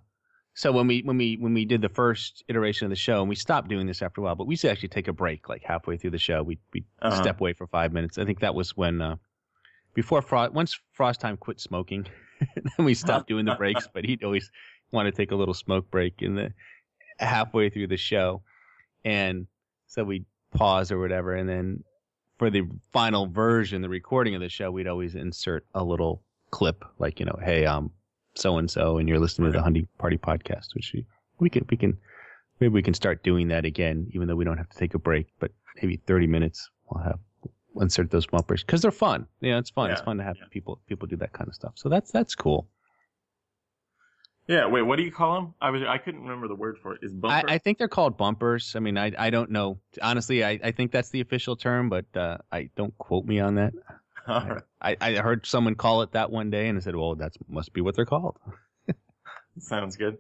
so when we when we when we did the first iteration of the show, and we stopped doing this after a while, but we used to actually take a break, like halfway through the show. We we
Uh-huh.
step away for five minutes. I think that was when uh, before Frost once Frost time quit smoking, then we stopped doing the breaks. But he'd always want to take a little smoke break in the halfway through the show, and so we'd pause or whatever, and then for the final version, the recording of the show, we'd always insert a little clip, like you know, hey, um, so and so, and you're listening to the. Hunting Party podcast, which we, we can we can maybe we can start doing that again, even though we don't have to take a break, but maybe 30 minutes we'll have we'll insert those bumpers because they're fun. You know, it's fun. it's fun to have
yeah.
people people do that kind of stuff. So that's that's cool.
yeah wait what do you call them? i was i couldn't remember the word for it is
I,
bumper
I think they're called bumpers. I mean, I I don't know honestly. I, I think that's the official term, but uh, I don't quote me on that.
Right.
I, I heard someone call it that one day, and I said, "Well, that must be what they're called."
Sounds good.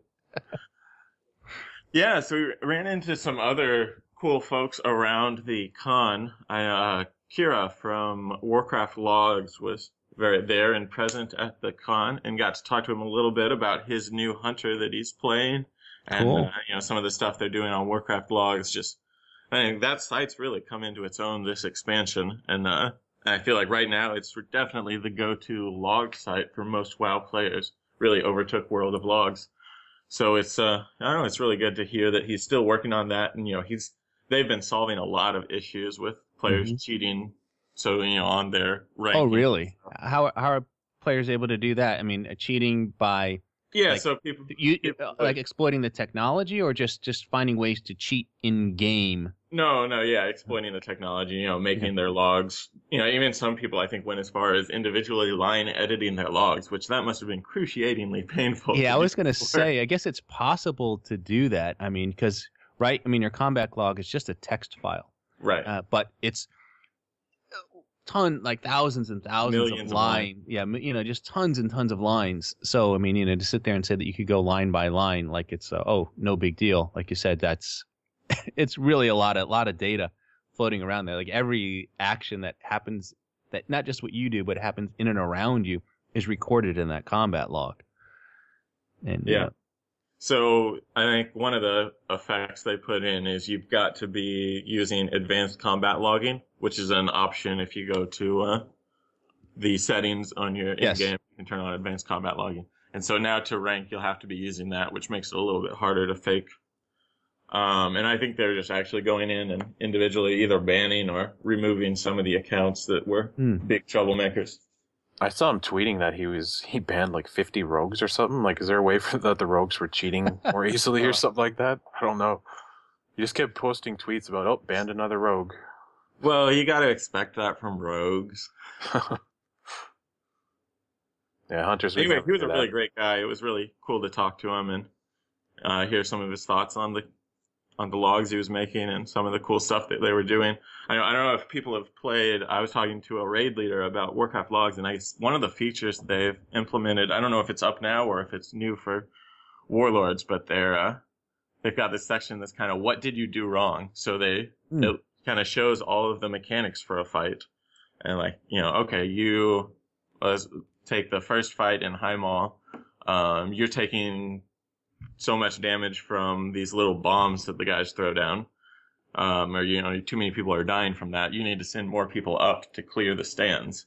yeah, so we ran into some other cool folks around the con. I, uh, Kihra from Warcraft Logs was very there and present at the con, and got to talk to him a little bit about his new hunter that he's playing, and
Cool.
uh, you know some of the stuff they're doing on Warcraft Logs. Just, I think that site's really come into its own this expansion, and uh, I feel like right now it's definitely the go-to log site for most WoW players. Really overtook World of Logs. So it's uh I don't know, it's really good to hear that he's still working on that and you know, he's they've been solving a lot of issues with players
Mhm.
cheating so you know on their rankings.
Oh, really? How how are players able to do that? I mean, cheating by
Yeah,
Like-
so people
you
People, like
exploiting the technology, or just just finding ways to cheat in game.
No, no, yeah, exploiting the technology, you know, making their logs. You know, even some people I think went as far as individually line editing their logs, which that must have been cruciatingly painful.
Yeah, I was gonna say. I guess it's possible to do that. I mean, because right? I mean, your combat log is just a text file,
Right.
uh, but it's ton like thousands and thousands
Millions
of
of
line. Yeah, you know, just tons and tons of lines. So I mean, you know, to sit there and say that you could go line by line, like it's uh, oh no big deal. Like you said, that's it's really a lot of lot of data floating around there. Like every action that happens, that not just what you do, but happens in and around you, is recorded in that combat log. And
Yeah.
know,
So I think one of the effects they put in is you've got to be using advanced combat logging, which is an option if you go to uh, the settings on your
Yes.
in-game. You can turn on advanced combat logging. And so now to rank, you'll have to be using that, which makes it a little bit harder to fake. Um, and I think they're just actually going in and individually either banning or removing some of the accounts that were
Hmm.
big troublemakers.
I saw him tweeting that he was he banned like 50 rogues or something. Like, is there a way for that the rogues were cheating more easily or something like that? I don't know. He just kept posting tweets about oh banned another rogue.
Well, you got to expect that from rogues.
yeah, hunters. we
Anyway, he was a
that.
really great guy. It was really cool to talk to him and uh, hear some of his thoughts on the on the logs he was making and some of the cool stuff that they were doing. I don't, I don't know if people have played. I was talking to a raid leader about Warcraft logs, and I guess one of the features they've implemented. I don't know if it's up now or if it's new for Warlords, but they're uh, they've got this section that's kind of what did you do wrong. So they
Hmm.
it kind of shows all of the mechanics for a fight, and like you know, okay, you let's take the first fight in Highmaul. Um, you're taking so much damage from these little bombs that the guys throw down. Um, or you know, too many people are dying from that. You need to send more people up to clear the stands.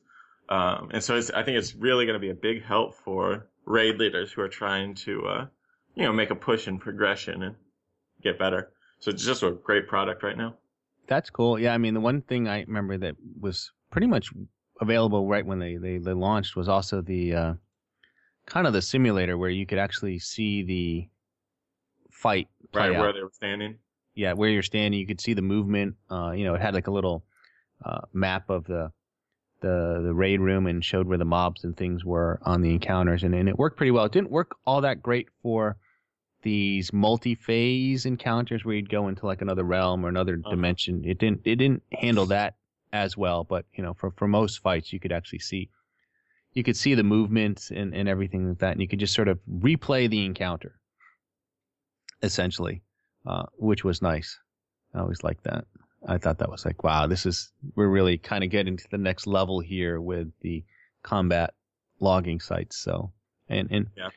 Um, and so I think it's really going to be a big help for raid leaders who are trying to, uh, you know, make a push in progression and get better. So it's just a great product right now.
That's cool. Yeah, I mean, the one thing I remember that was pretty much available right when they they, they launched was also the uh, kind of the simulator where you could actually see the fight
Right
out.
where they were standing.
yeah, where you're standing, you could see the movement. Uh, you know, it had like a little uh, map of the the the raid room and showed where the mobs and things were on the encounters, and, and it worked pretty well. It didn't work all that great for these multi-phase encounters where you'd go into like another realm or another
Uh-huh.
dimension. It didn't it didn't handle that as well, but you know, for for most fights, you could actually see you could see the movement and, and everything like that, and you could just sort of replay the encounter, essentially, uh, which was nice. I always liked that. I thought that was like, wow, this is we're really kind of getting to the next level here with the combat logging sites. So, and and
Yeah.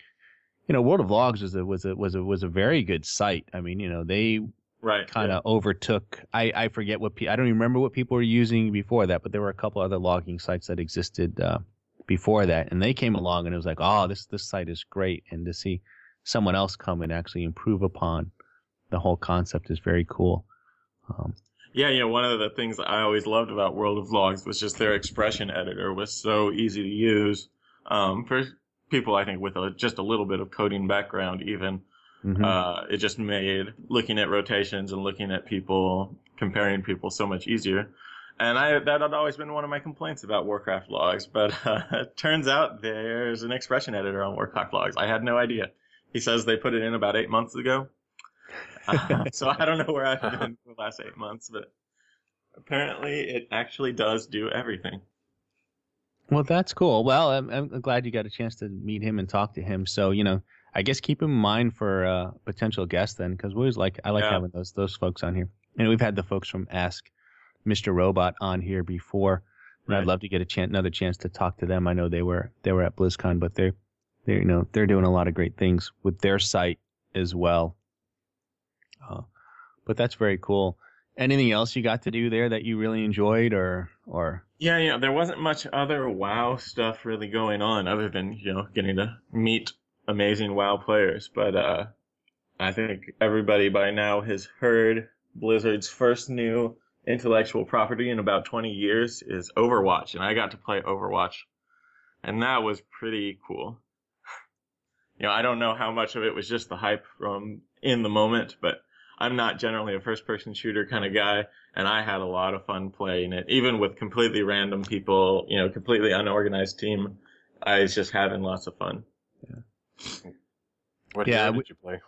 you know, World of Logs was a was a was a was a very good site. I mean, you know, they
Right.
kind of overtook. I I forget what pe- I don't even remember what people were using before that, but there were a couple other logging sites that existed uh, before that, and they came along and it was like, oh, this this site is great, and to see someone else come and actually improve upon the whole concept is very cool. Um,
Yeah, you know, one of the things I always loved about World of Logs was just their expression editor was so easy to use. Um, for people, I think, with a, just a little bit of coding background, even,
mhm.
uh, it just made looking at rotations and looking at people, comparing people so much easier. And I, that had always been one of my complaints about Warcraft logs, but, uh, it turns out there's an expression editor on Warcraft logs. I had no idea. He says they put it in about eight months ago. Uh, so I don't know where I've been for the last eight months, but apparently it actually does do everything.
Well, that's cool. Well, I'm, I'm glad you got a chance to meet him and talk to him. So, you know, I guess keep him in mind for uh, potential guests then, because we always like I like
Yeah.
having those those folks on here. And we've had the folks from Ask Mr. Robot on here before, and I'd love to get a chance another chance to talk to them. I know they were they were at BlizzCon, but they're they you know they're doing a lot of great things with their site as well. Uh, but that's very cool. Anything else you got to do there that you really enjoyed, or or
Yeah, you know, there wasn't much other WoW stuff really going on other than, you know, getting to meet amazing WoW players. But uh I think everybody by now has heard Blizzard's first new intellectual property in about 20 years is Overwatch, and I got to play Overwatch. And that was pretty cool. You know, I don't know how much of it was just the hype from in the moment, but I'm not generally a first person shooter kind of guy and I had a lot of fun playing it, even with completely random people, you know, completely unorganized team. I was just having lots of fun. Yeah.
What
Yeah,
hero
we-
did you play?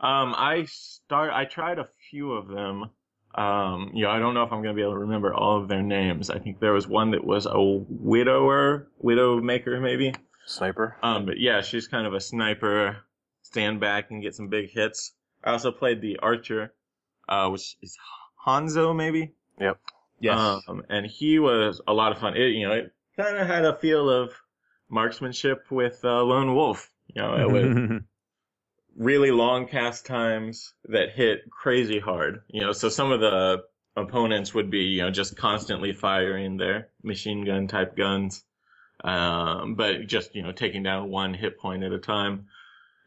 Um, I start. I tried a few of them. Um, you know, I don't know if I'm gonna be able to remember all of their names. I think there was one that was a widower, widow maker, maybe.
Sniper.
Um, but yeah, she's kind of a sniper, stand back and get some big hits. I also played the archer, uh, which is Hanzo, maybe.
Yep.
yes,
Um, and he was a lot of fun. It, you know, it kind of had a feel of marksmanship with uh, Lone Wolf. You know, it was really long cast times that hit crazy hard. You know, so some of the opponents would be, you know, just constantly firing their machine gun type guns, um, but just, you know, taking down one hit point at a time.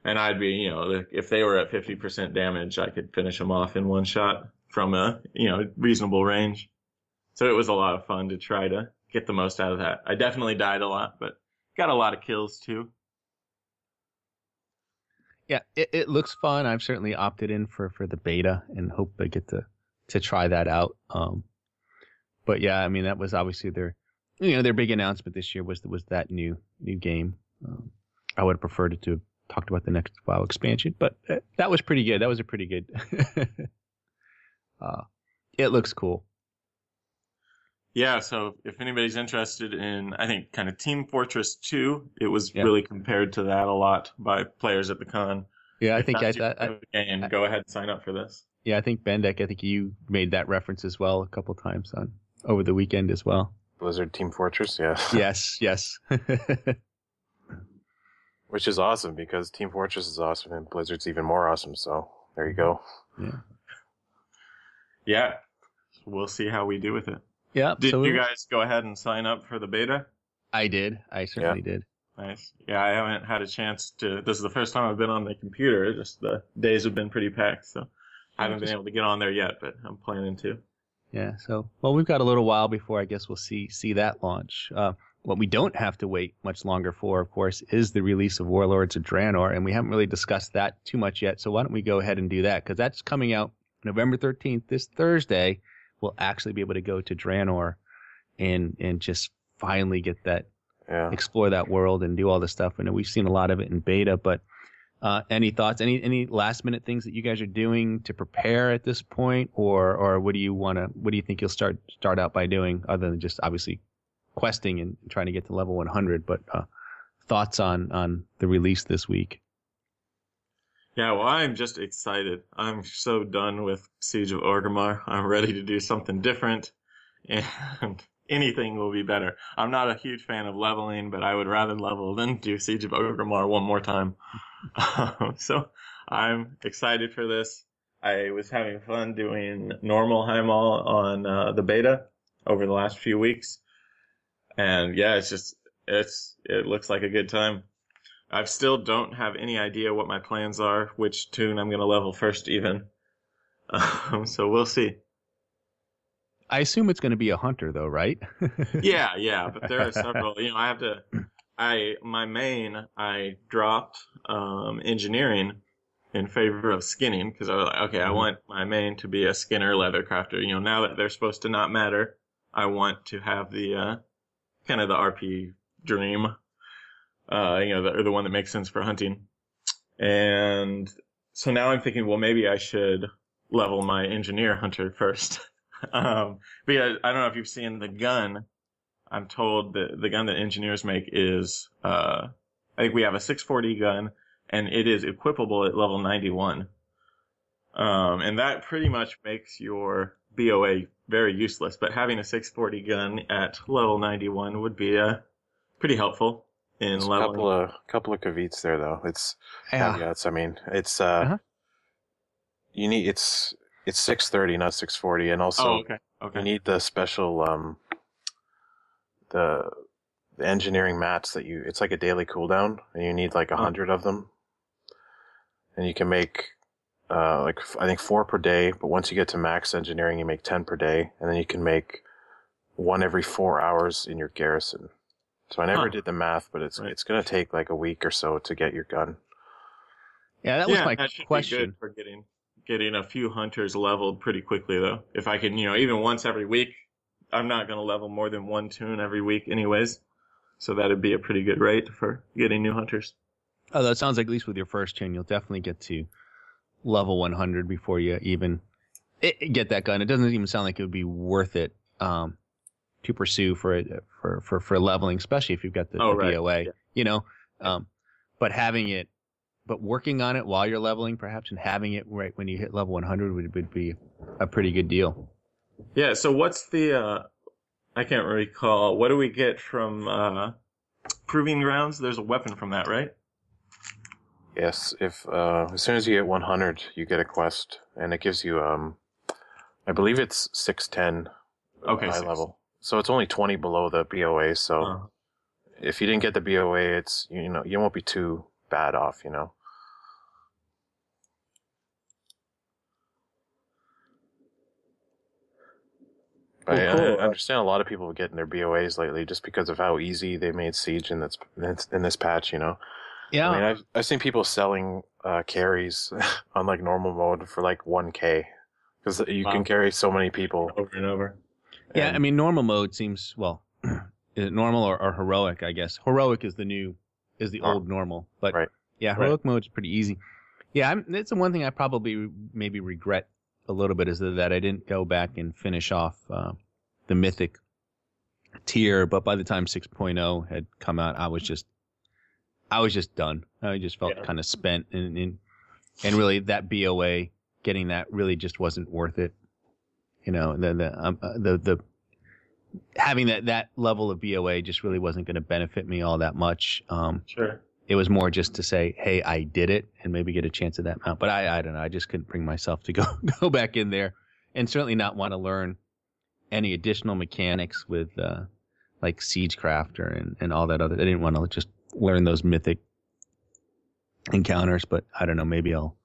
And I'd be, you know, if they were at 50% damage, I could finish them off in one shot from a, you know, reasonable range. So it was a lot of fun to try to get the most out of that. I definitely died a lot, but got a lot of kills too.
Yeah, it, it looks fun. I've certainly opted in for, for the beta and hope I get to, to try that out. Um, but yeah, I mean that was obviously their you know their big announcement this year was was that new new game. Um, I would have preferred it to have talked about the next WoW expansion, but uh, that was pretty good. That was a pretty good. uh, it looks cool.
Yeah, so if anybody's interested in, I think, kind of Team Fortress 2, it was
Yeah.
really compared to that a lot by players at the con.
Yeah, I
If
think I,
that's your
I, I
type of go ahead and sign up for this.
yeah I think Bendak. I think you made that reference as well a couple times on over the weekend as well.
Blizzard Team Fortress, yeah.
yes, yes.
Which is awesome because Team Fortress is awesome and Blizzard's even more awesome. So there you go.
yeah.
Yeah, we'll see how we do with it.
Yeah.
Did
so
you guys go ahead and sign up for the beta?
I did. I certainly did.
Nice. Yeah, I haven't had a chance to. This is the first time I've been on the computer. Just the days have been pretty packed, so I haven't been able to get on there yet, but I'm planning to.
Yeah. So, well, we've got a little while before I guess we'll see see that launch. Uh, what we don't have to wait much longer for, of course, is the release of Warlords of Draenor, and we haven't really discussed that too much yet. So why don't we go ahead and do that? Because that's coming out November thirteenth, this Thursday. We'll actually be able to go to Draenor, and and just finally get that
Yeah.
explore that world and do all this stuff. And we've seen a lot of it in beta, but uh, any thoughts? Any any last minute things that you guys are doing to prepare at this point, or or what do you want to? What do you think you'll start start out by doing, other than just obviously questing and trying to get to level 100? But uh, thoughts on on the release this week?
Yeah, well, I'm just excited. I'm so done with Siege of Orgrimmar. I'm ready to do something different, and anything will be better. I'm not a huge fan of leveling, but I would rather level than do Siege of Orgrimmar one more time. Um, so I'm excited for this. I was having fun doing normal Highmaul on uh, the beta over the last few weeks, and yeah, it's just it's it looks like a good time. I still don't have any idea what my plans are, which toon I'm going to level first, even. Um, so we'll see.
I assume it's going to be a hunter, though, right?
Yeah, yeah, but there are several. You know, I have to. I my main I dropped um, engineering in favor of skinning because I was like, okay, I
Mhm.
want my main to be a skinner leather crafter. You know, now that they're supposed to not matter, I want to have the uh, kind of the RP dream. Uh, you know, the, or the one that makes sense for hunting. And so now I'm thinking, well, maybe I should level my engineer hunter first. um, because I don't know if you've seen the gun. I'm told that the gun that engineers make is, uh, I think we have a 640 gun and it is equipable at level 91. Um, and that pretty much makes your BOA very useless, but having a 640 gun at level 91 would be, uh, pretty helpful in
There's a couple of couple of caveats there though. It's
yeah.
caveats. I mean, it's uh,
Uh-huh.
you need it's it's six thirty, not six forty, and also
oh, okay.
you need the special um the the engineering mats that you. It's like a daily cooldown, and you need like a
Oh.
hundred of them, and you can make. Uh, like f- I think four per day, but once you get to max engineering, you make ten per day, and then you can make one every four hours in your garrison. So I never
Huh.
did the math, but it's
Right.
it's gonna take like a week or so to get your gun.
Yeah, that was
yeah,
my
that should be
question.
good for getting getting a few hunters leveled pretty quickly though. If I can, you know, even once every week, I'm not going to level more than one toon every week anyways. So that'd be a pretty good rate for getting new hunters.
Although it sounds like at least with your first toon, you'll definitely get to level 100 before you even get that gun. It doesn't even sound like it would be worth it um, to pursue for it for, for for leveling, especially if you've got the,
Oh,
the
right.
BOA.
Yeah.
You know, um, but having it, but working on it while you're leveling, perhaps, and having it right when you hit level 100 would, would be a pretty good deal.
Yeah, so what's the uh I can't recall. What do we get from uh Proving Grounds? There's a weapon from that, right?
Yes, if uh, as soon as you get 100, you get a quest, and it gives you um, I believe it's 610
Okay,
high
six.
level. So it's only 20 below the BOA. So
Uh,
if you didn't get the BOA, it's you know you won't be too bad off. You know. I,
Well, cool.
I understand a lot of people getting their BOAs lately just because of how easy they made Siege in this in this patch. You know,
Yeah.
I mean, I've I've seen people selling uh, carries on like normal mode for like one k because you
Wow.
can carry so many people.
over and over.
Yeah.
And-
I mean, normal mode seems well. Is it normal or, or heroic? I guess heroic is the new, is the
Oh,
old normal. But
right.
yeah,
Right.
heroic mode's pretty easy. Yeah, I'm, it's the one thing I probably maybe regret a little bit is that I didn't go back and finish off uh, the mythic tier. But by the time 6.0 had come out, I was just, I was just done. I just felt
Yeah.
kind of spent, and, and and really that BOA getting that really just wasn't worth it. You know, the the um, uh, the the having that that level of BOA just really wasn't going to benefit me all that much. Um,
Sure.
it was more just to say, "Hey, I did it," and maybe get a chance at that mount. But I, I don't know. I just couldn't bring myself to go go back in there, and certainly not want to learn any additional mechanics with uh, like Siege Crafter and and all that other. I didn't want to just learn those mythic encounters. But I don't know. Maybe I'll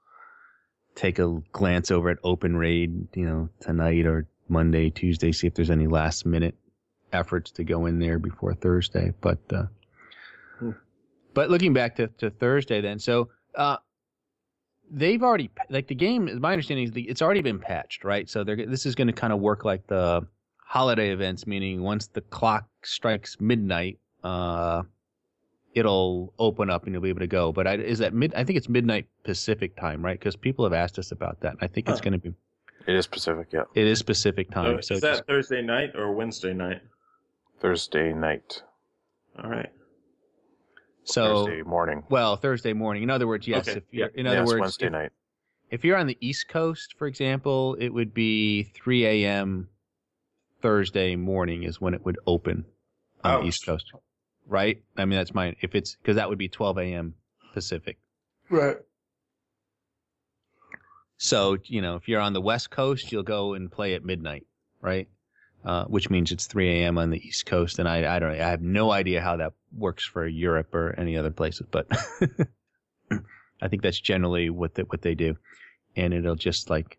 take a glance over at Open Raid, you know, tonight or Monday, Tuesday, see if there's any last minute efforts to go in there before Thursday. But uh, but looking back to, to Thursday, then, so uh, they've already like the game. My understanding is the, it's already been patched, right? So they're this is going to kind of work like the holiday events, meaning once the clock strikes midnight, uh, it'll open up and you'll be able to go. But I, is that mid? I think it's midnight Pacific time, right? Because people have asked us about that. And I think it's going to be
It is Pacific, yeah.
it is Pacific
So
time.
is
So,
that
just,
Thursday night or Wednesday night?
Thursday night,
All right.
so
Thursday morning.
well Thursday morning. In other words, yes.
Okay,
If you're,
yeah.
in other
yes,
words,
Wednesday
if-
night.
if you're on the East Coast, for example, it would be 3 a.m. Thursday morning is when it would open on
Oh.
the East Coast, right? I mean, that's mine. If it's because that would be 12 a.m. Pacific.
Right.
So you know, if you're on the West Coast, you'll go and play at midnight, right? Uh, which means it's 3 a.m. on the East Coast, and I, I don't, I have no idea how that works for Europe or any other places, but I think that's generally what they, what they do, and it'll just like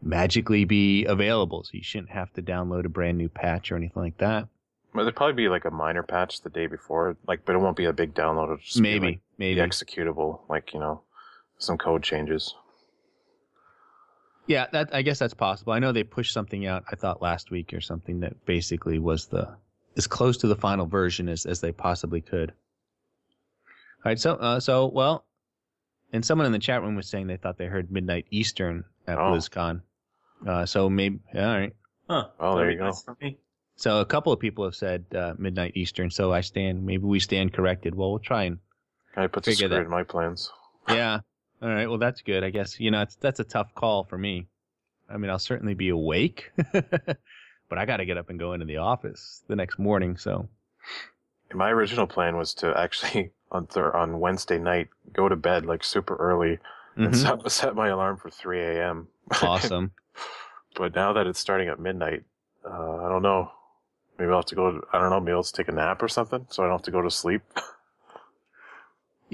magically be available, so you shouldn't have to download a brand new patch or anything like that.
Well, there'd probably be like a minor patch the day before, like, but it won't be a big download. It'll just be,
Maybe,
like,
maybe.
executable, like you know, some code changes.
Yeah, that I guess that's possible. I know they pushed something out. I thought last week or something that basically was the as close to the final version as as they possibly could. All right, so uh, so well, and someone in the chat room was saying they thought they heard midnight Eastern at
Oh.
BlizzCon. Uh, so maybe all right.
Huh.
Oh, there
That'd
you go.
nice for me.
So a couple of people have said uh, midnight Eastern. So I stand. Maybe we stand corrected. Well, we'll try and
I put the screw
that-
in my plans.
yeah. All right. Well, that's good. I guess you know it's, that's a tough call for me. I mean, I'll certainly be awake, but I got to get up and go into the office the next morning. So
My original plan was to actually on th- on Wednesday night go to bed like super early and
mhm.
set, set my alarm for 3 a.m.
awesome.
but now that it's starting at midnight, uh, I don't know. Maybe I'll have to go. To, I don't know. Maybe I'll take a nap or something, so I don't have to go to sleep.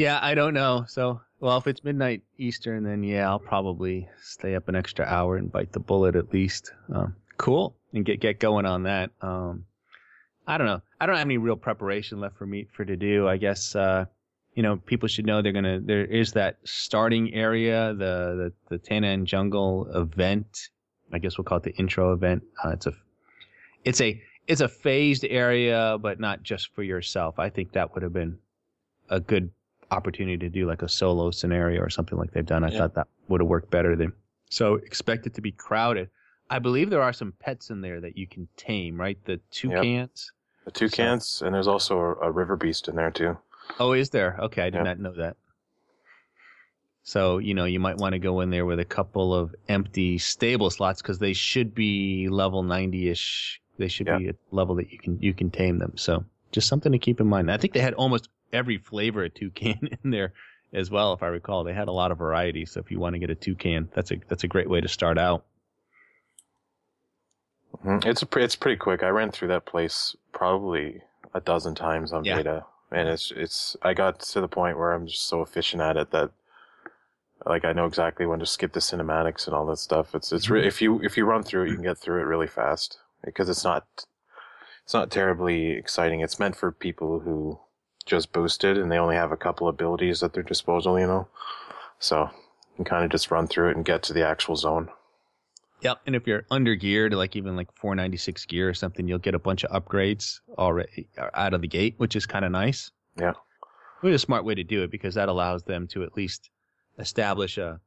Yeah, I don't know. So, well, if it's midnight Eastern, then yeah, I'll probably stay up an extra hour and bite the bullet at least. Um, cool, and get get going on that. Um, I don't know. I don't have any real preparation left for me for to do. I guess uh, you know people should know they're gonna. There is that starting area, the the the Tanaan Jungle event. I guess we'll call it the intro event. Uh, it's a it's a it's a phased area, but not just for yourself. I think that would have been a good opportunity to do like a solo scenario or something like they've done. I
Yeah.
thought that would have worked better than so expect it to be crowded. I believe there are some pets in there that you can tame, right? The toucans.
The toucans, and there's also a, a river beast in there too.
Oh, is there? Okay, I did
Yeah.
not know that. So, you know, you might want to go in there with a couple of empty stable slots because they should be level 90-ish. They should
Yeah.
be at a level that you can you can tame them. So, just something to keep in mind. I think they had almost every flavor of toucan in there as well, if I recall. They had a lot of variety. So, if you want to get a toucan, that's a that's a great way to start out.
Mhm. It's a pre- it's pretty quick. I ran through that place probably a dozen times on
Yeah.
beta, and it's it's. I got to the point where I'm just so efficient at it that, like, I know exactly when to skip the cinematics and all that stuff. It's it's
Mm-hmm.
re- if you if you run through it, you can get through it really fast. Because it's not it's not terribly exciting. It's meant for people who just boosted and they only have a couple abilities at their disposal, you know. So you can kind of just run through it and get to the actual zone.
Yep. And if you're under geared, like even like 496 gear or something, you'll get a bunch of upgrades already uh, out of the gate, which is kind of nice.
Yeah.
Which is a smart way to do it because that allows them to at least establish a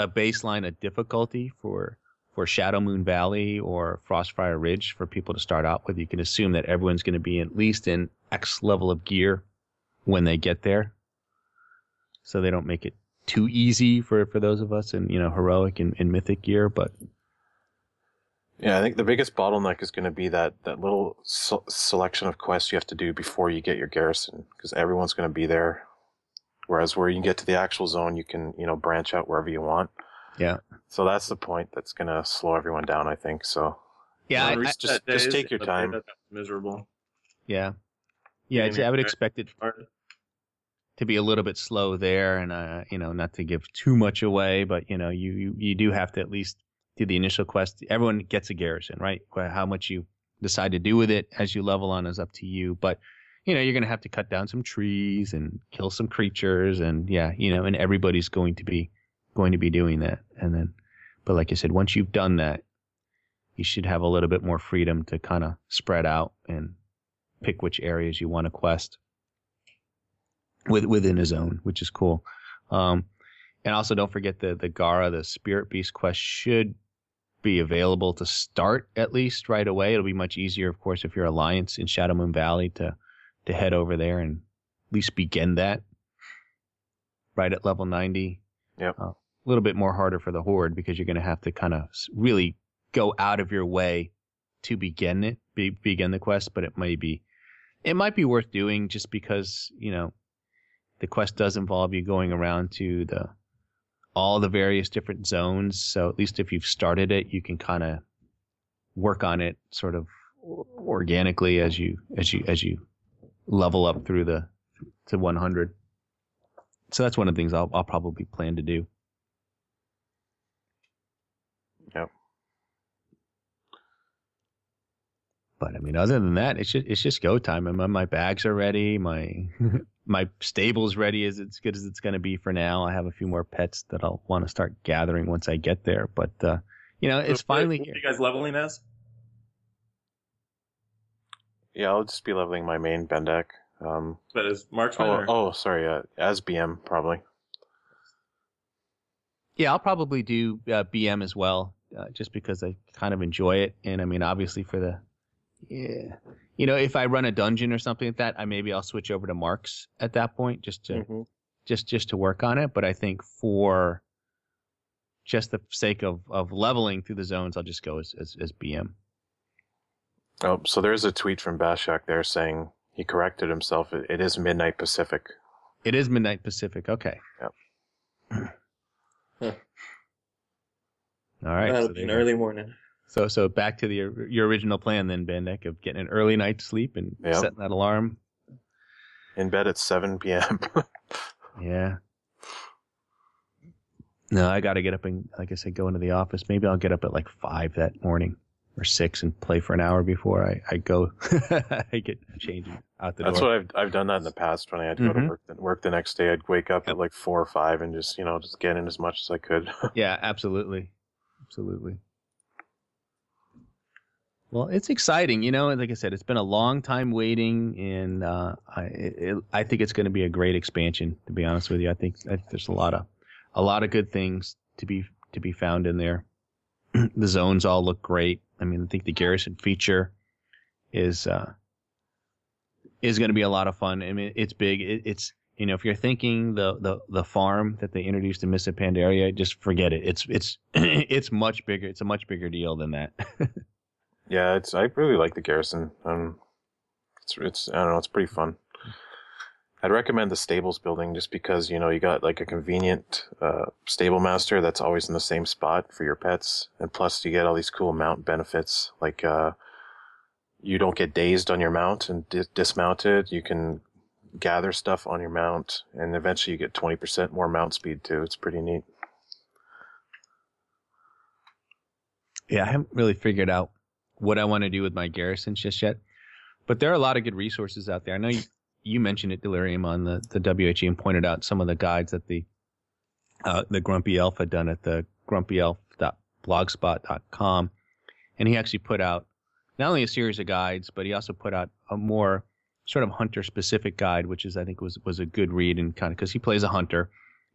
a baseline of difficulty for for Shadowmoon Valley or Frostfire Ridge for people to start out with. You can assume that everyone's going to be at least in X level of gear when they get there, so they don't make it too easy for for those of us in you know heroic and, and mythic gear. But
Yeah, I think the biggest bottleneck is going to be that that little se- selection of quests you have to do before you get your garrison, because everyone's going to be there. Whereas where you get to the actual zone, you can you know branch out wherever you want.
Yeah.
So that's the point that's going to slow everyone down, I think. So
yeah, I-
Well,
I-
just- just
days,
take your time.
That's miserable.
yeah, yeah. It's,
Getting
I would expect it to be a little bit slow there, and uh, you know, not to give too much away, but you know, you you, you do have to at least do the initial quest. Everyone gets a garrison, right? How much you decide to do with it as you level on is up to you, but you know, you're going to have to cut down some trees and kill some creatures, and yeah, you know, and everybody's going to be going to be doing that, and then, but like I said, once you've done that, you should have a little bit more freedom to kind of spread out and pick which areas you want to quest with, within a zone, which is cool. Um, and also don't forget the the Gara, the Spirit Beast quest should be available to start at least right away. It'll be much easier, of course, if you're Alliance in Shadowmoon Valley to to head over there and at least begin that right at level 90.
Yep.
Uh, little bit more harder for the Horde because you're going to have to kind of really go out of your way to begin it, be, begin the quest, but it may be, it might be worth doing just because, you know, the quest does involve you going around to the, all the various different zones. So at least if you've started it, you can kind of work on it sort of organically as you, as you, as you level up through the, to 100. So that's one of the things I'll, I'll probably plan to do.
Yep.
But I mean, other than that, it's just it's just go time. And my, my bags are ready. My my stable's ready as it's good as it's going to be for now. I have a few more pets that I'll want to start gathering once I get there. But uh, you know, it's
So
finally
what are you guys leveling as?
yeah, I'll just be leveling my main Bendak. Um,
But as marksman
oh,
or
oh, sorry, uh, as BM probably.
Yeah, I'll probably do uh, BM as well, uh, just because I kind of enjoy it. And I mean, obviously for the, yeah, you know, if I run a dungeon or something like that, I maybe I'll switch over to Marks at that point, just to
Mhm.
just just to work on it. But I think for just the sake of of leveling through the zones, I'll just go as as, as BM.
Oh, so there's a tweet from Bashiok there saying he corrected himself. It, it is midnight Pacific.
It is midnight Pacific. Okay.
Yep.
Huh.
All right.
That'll
so
be an
there you go.
early morning.
So so back to the your original plan then, Bendak, of getting an early night's sleep and
Yep.
setting that alarm.
In bed at 7 p.m.
Yeah. No, I got to get up and, like I said, go into the office. Maybe I'll get up at like five that morning or six and play for an hour before I, I go. I get changed out the
That's
door.
That's what I've I've done that in the past when I had to go
Mhm.
to work work the next day. I'd wake up
Yep.
at like four or five and just you know just get in as much as I could.
yeah, absolutely, absolutely. Well, it's exciting, you know. Like I said, it's been a long time waiting, and uh, I it, I think it's going to be a great expansion. To be honest with you, I think, I think there's a lot of a lot of good things to be to be found in there. the zones all look great. I mean, I think the garrison feature is uh, is going to be a lot of fun. I mean, it's big. It, it's you know, if you're thinking the the the farm that they introduced in Mists of Pandaria, just forget it. It's it's it's much bigger. It's a much bigger deal than that.
yeah, it's I really like the garrison. Um, it's it's I don't know, it's pretty fun. I'd recommend the stables building just because you know you got like a convenient uh, stable master that's always in the same spot for your pets, and plus you get all these cool mount benefits like uh, you don't get dazed on your mount and dis- dismounted. You can gather stuff on your mount, and eventually you get twenty percent more mount speed too. It's pretty neat.
yeah, I haven't really figured out what I want to do with my garrisons just yet. But there are a lot of good resources out there. I know you, you mentioned it, Delirium, on the, the WHE and pointed out some of the guides that the uh, the Grumpy Elf had done at the grumpyelf.blogspot.com. And he actually put out not only a series of guides, but he also put out a more sort of hunter specific guide, which is, I think, was, was a good read and kind of because he plays a hunter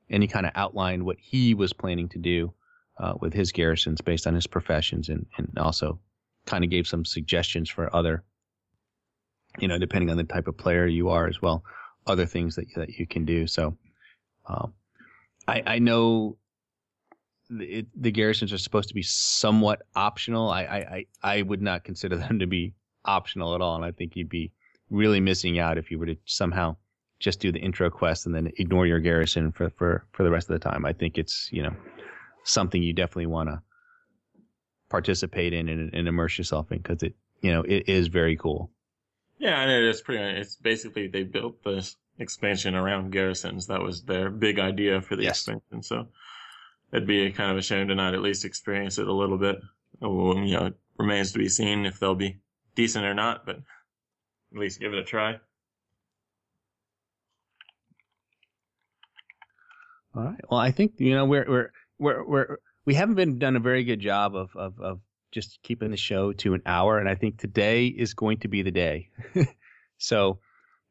and he kind of outlined what he was planning to do uh, with his garrisons based on his professions and, and also kind of gave some suggestions for other, you know, depending on the type of player you are as well, other things that, that you can do. So, um, I, I know it, the garrisons are supposed to be somewhat optional. I, I, I would not consider them to be optional at all. And I think you'd be really missing out if you were to somehow just do the intro quest and then ignore your garrison for, for, for the rest of the time. I think it's, you know, something you definitely want to participate in and, and immerse yourself in because it, you know, it is very cool.
Yeah, and it is pretty. It's basically they built this expansion around garrisons. That was their big idea for the
Yes.
expansion. So it'd be kind of a shame to not at least experience it a little bit. Well, you know, it remains to be seen if they'll be decent or not, but at least give it a try.
All right. Well, I think you know we're we're we're we're we haven't been done a very good job of of of just keeping the show to an hour, and I think today is going to be the day. so,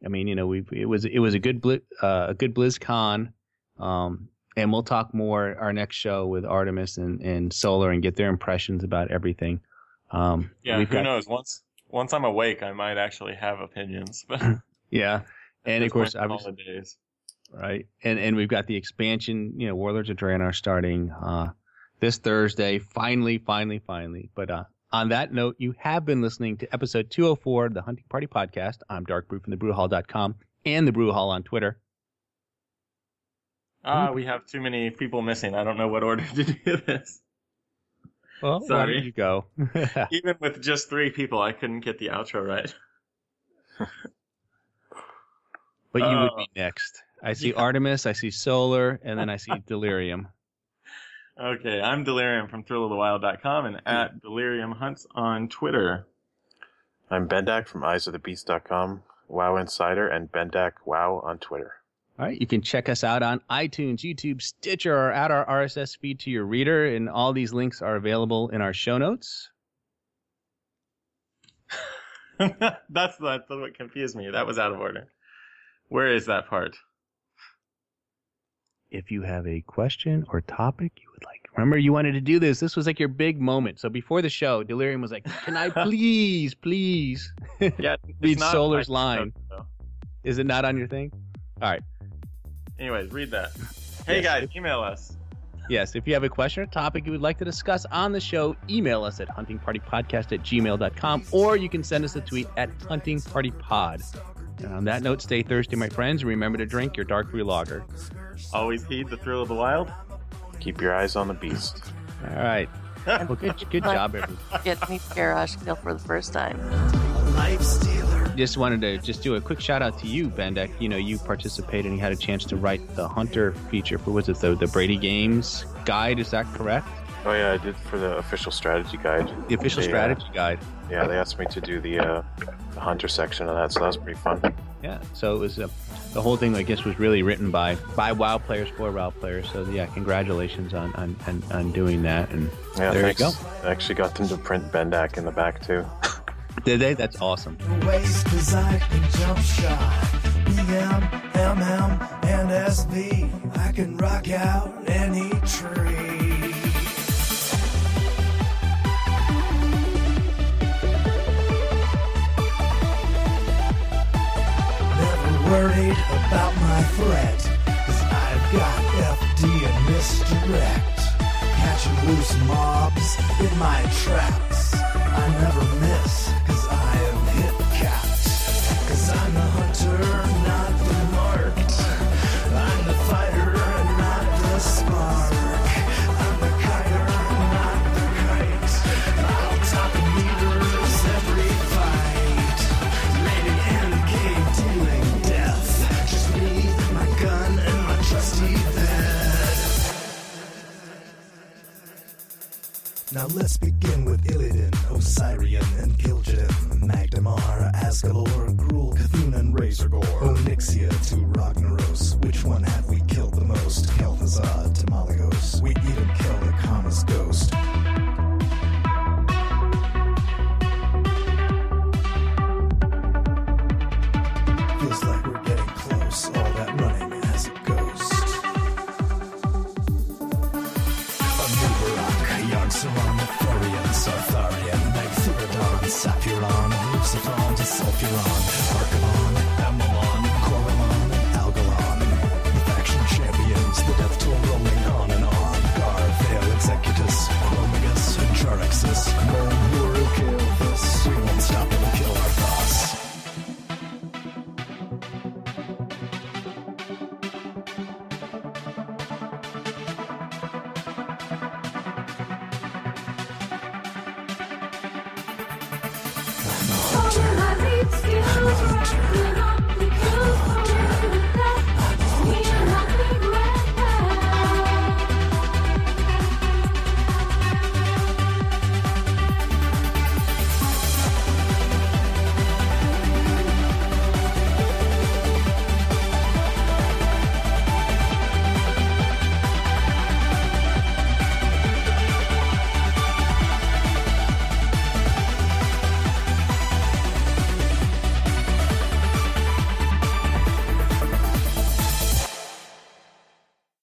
I mean, you know, we it was it was a good uh, a good BlizzCon, um, and we'll talk more our next show with Artemis and and Solar and get their impressions about everything. Um,
Yeah, who
got-
knows? Once once I'm awake, I might actually have opinions. But
Yeah, and of course, obviously,
holidays.
right? And and we've got the expansion. You know, Warlords of Draenor starting uh, this Thursday. Finally, finally, finally. But uh, on that note, you have been listening to episode 204 of the Hunting Party Podcast. I'm Dark Brew from thebrewhall.com and the Brew Hall on Twitter.
Ah, we have too many people missing. I don't know what order to do this.
Well,
Sorry.
you go?
Even with just three people, I couldn't get the outro right.
but you would
Uh,
be next. I see
yeah.
Artemis, I see Solar, and then I see Delirium.
Okay, I'm Delirium from thrillofthewild.com and hmm. at Delirium Hunts on Twitter.
I'm Bendak from eyesofthebeast.com, WoW Insider, and Bendak WoW on Twitter.
All right, you can check us out on iTunes, YouTube, Stitcher, or add our RSS feed to your reader, and all these links are available in our show notes.
that's that's what confused me. That was out of order. Where is that part?
If you have a question or topic you would like, remember you wanted to do this. This was like your big moment. So before the show, Delirium was like, "Can I please, please?"
Yeah,
Read Solar's line. Is it not on your thing? All right.
Anyways, read that. Hey
Yes.
guys, email us.
Yes, if you have a question or topic you would like to discuss on the show, email us at huntingpartypodcast at gmail.com or you can send us a tweet at huntingpartypod. And on that note, stay thirsty, my friends. and Remember to drink your dark brew lager.
Always heed the thrill of the wild.
Keep your eyes on the beast.
All right. Well, good, good job, everyone.
Get to garage Kill for the first time.
Life stealer.
Just wanted to just do a quick shout out to you, Bendak. You know, you participated and you had a chance to write the Hunter feature for, was it the, the Brady Games guide? Is that correct?
Oh yeah, I did for the official strategy guide.
The official
They, uh,
strategy guide.
Yeah, they asked me to do the, uh, the hunter section of that, so that was pretty fun.
Yeah, so it was uh, the whole thing. I guess was really written by by WoW players for WoW players. So yeah, congratulations on on, on, on doing that. And
Yeah,
there
thanks.
you go.
I actually got them to print Bendak in the back too.
Did they? That's awesome.
waist cause I can jump shot. BM, MM, and SV. I can rock out any tree. Worried about my threat. Cause I've got FD and misdirect. Catching loose mobs in my traps. I never miss,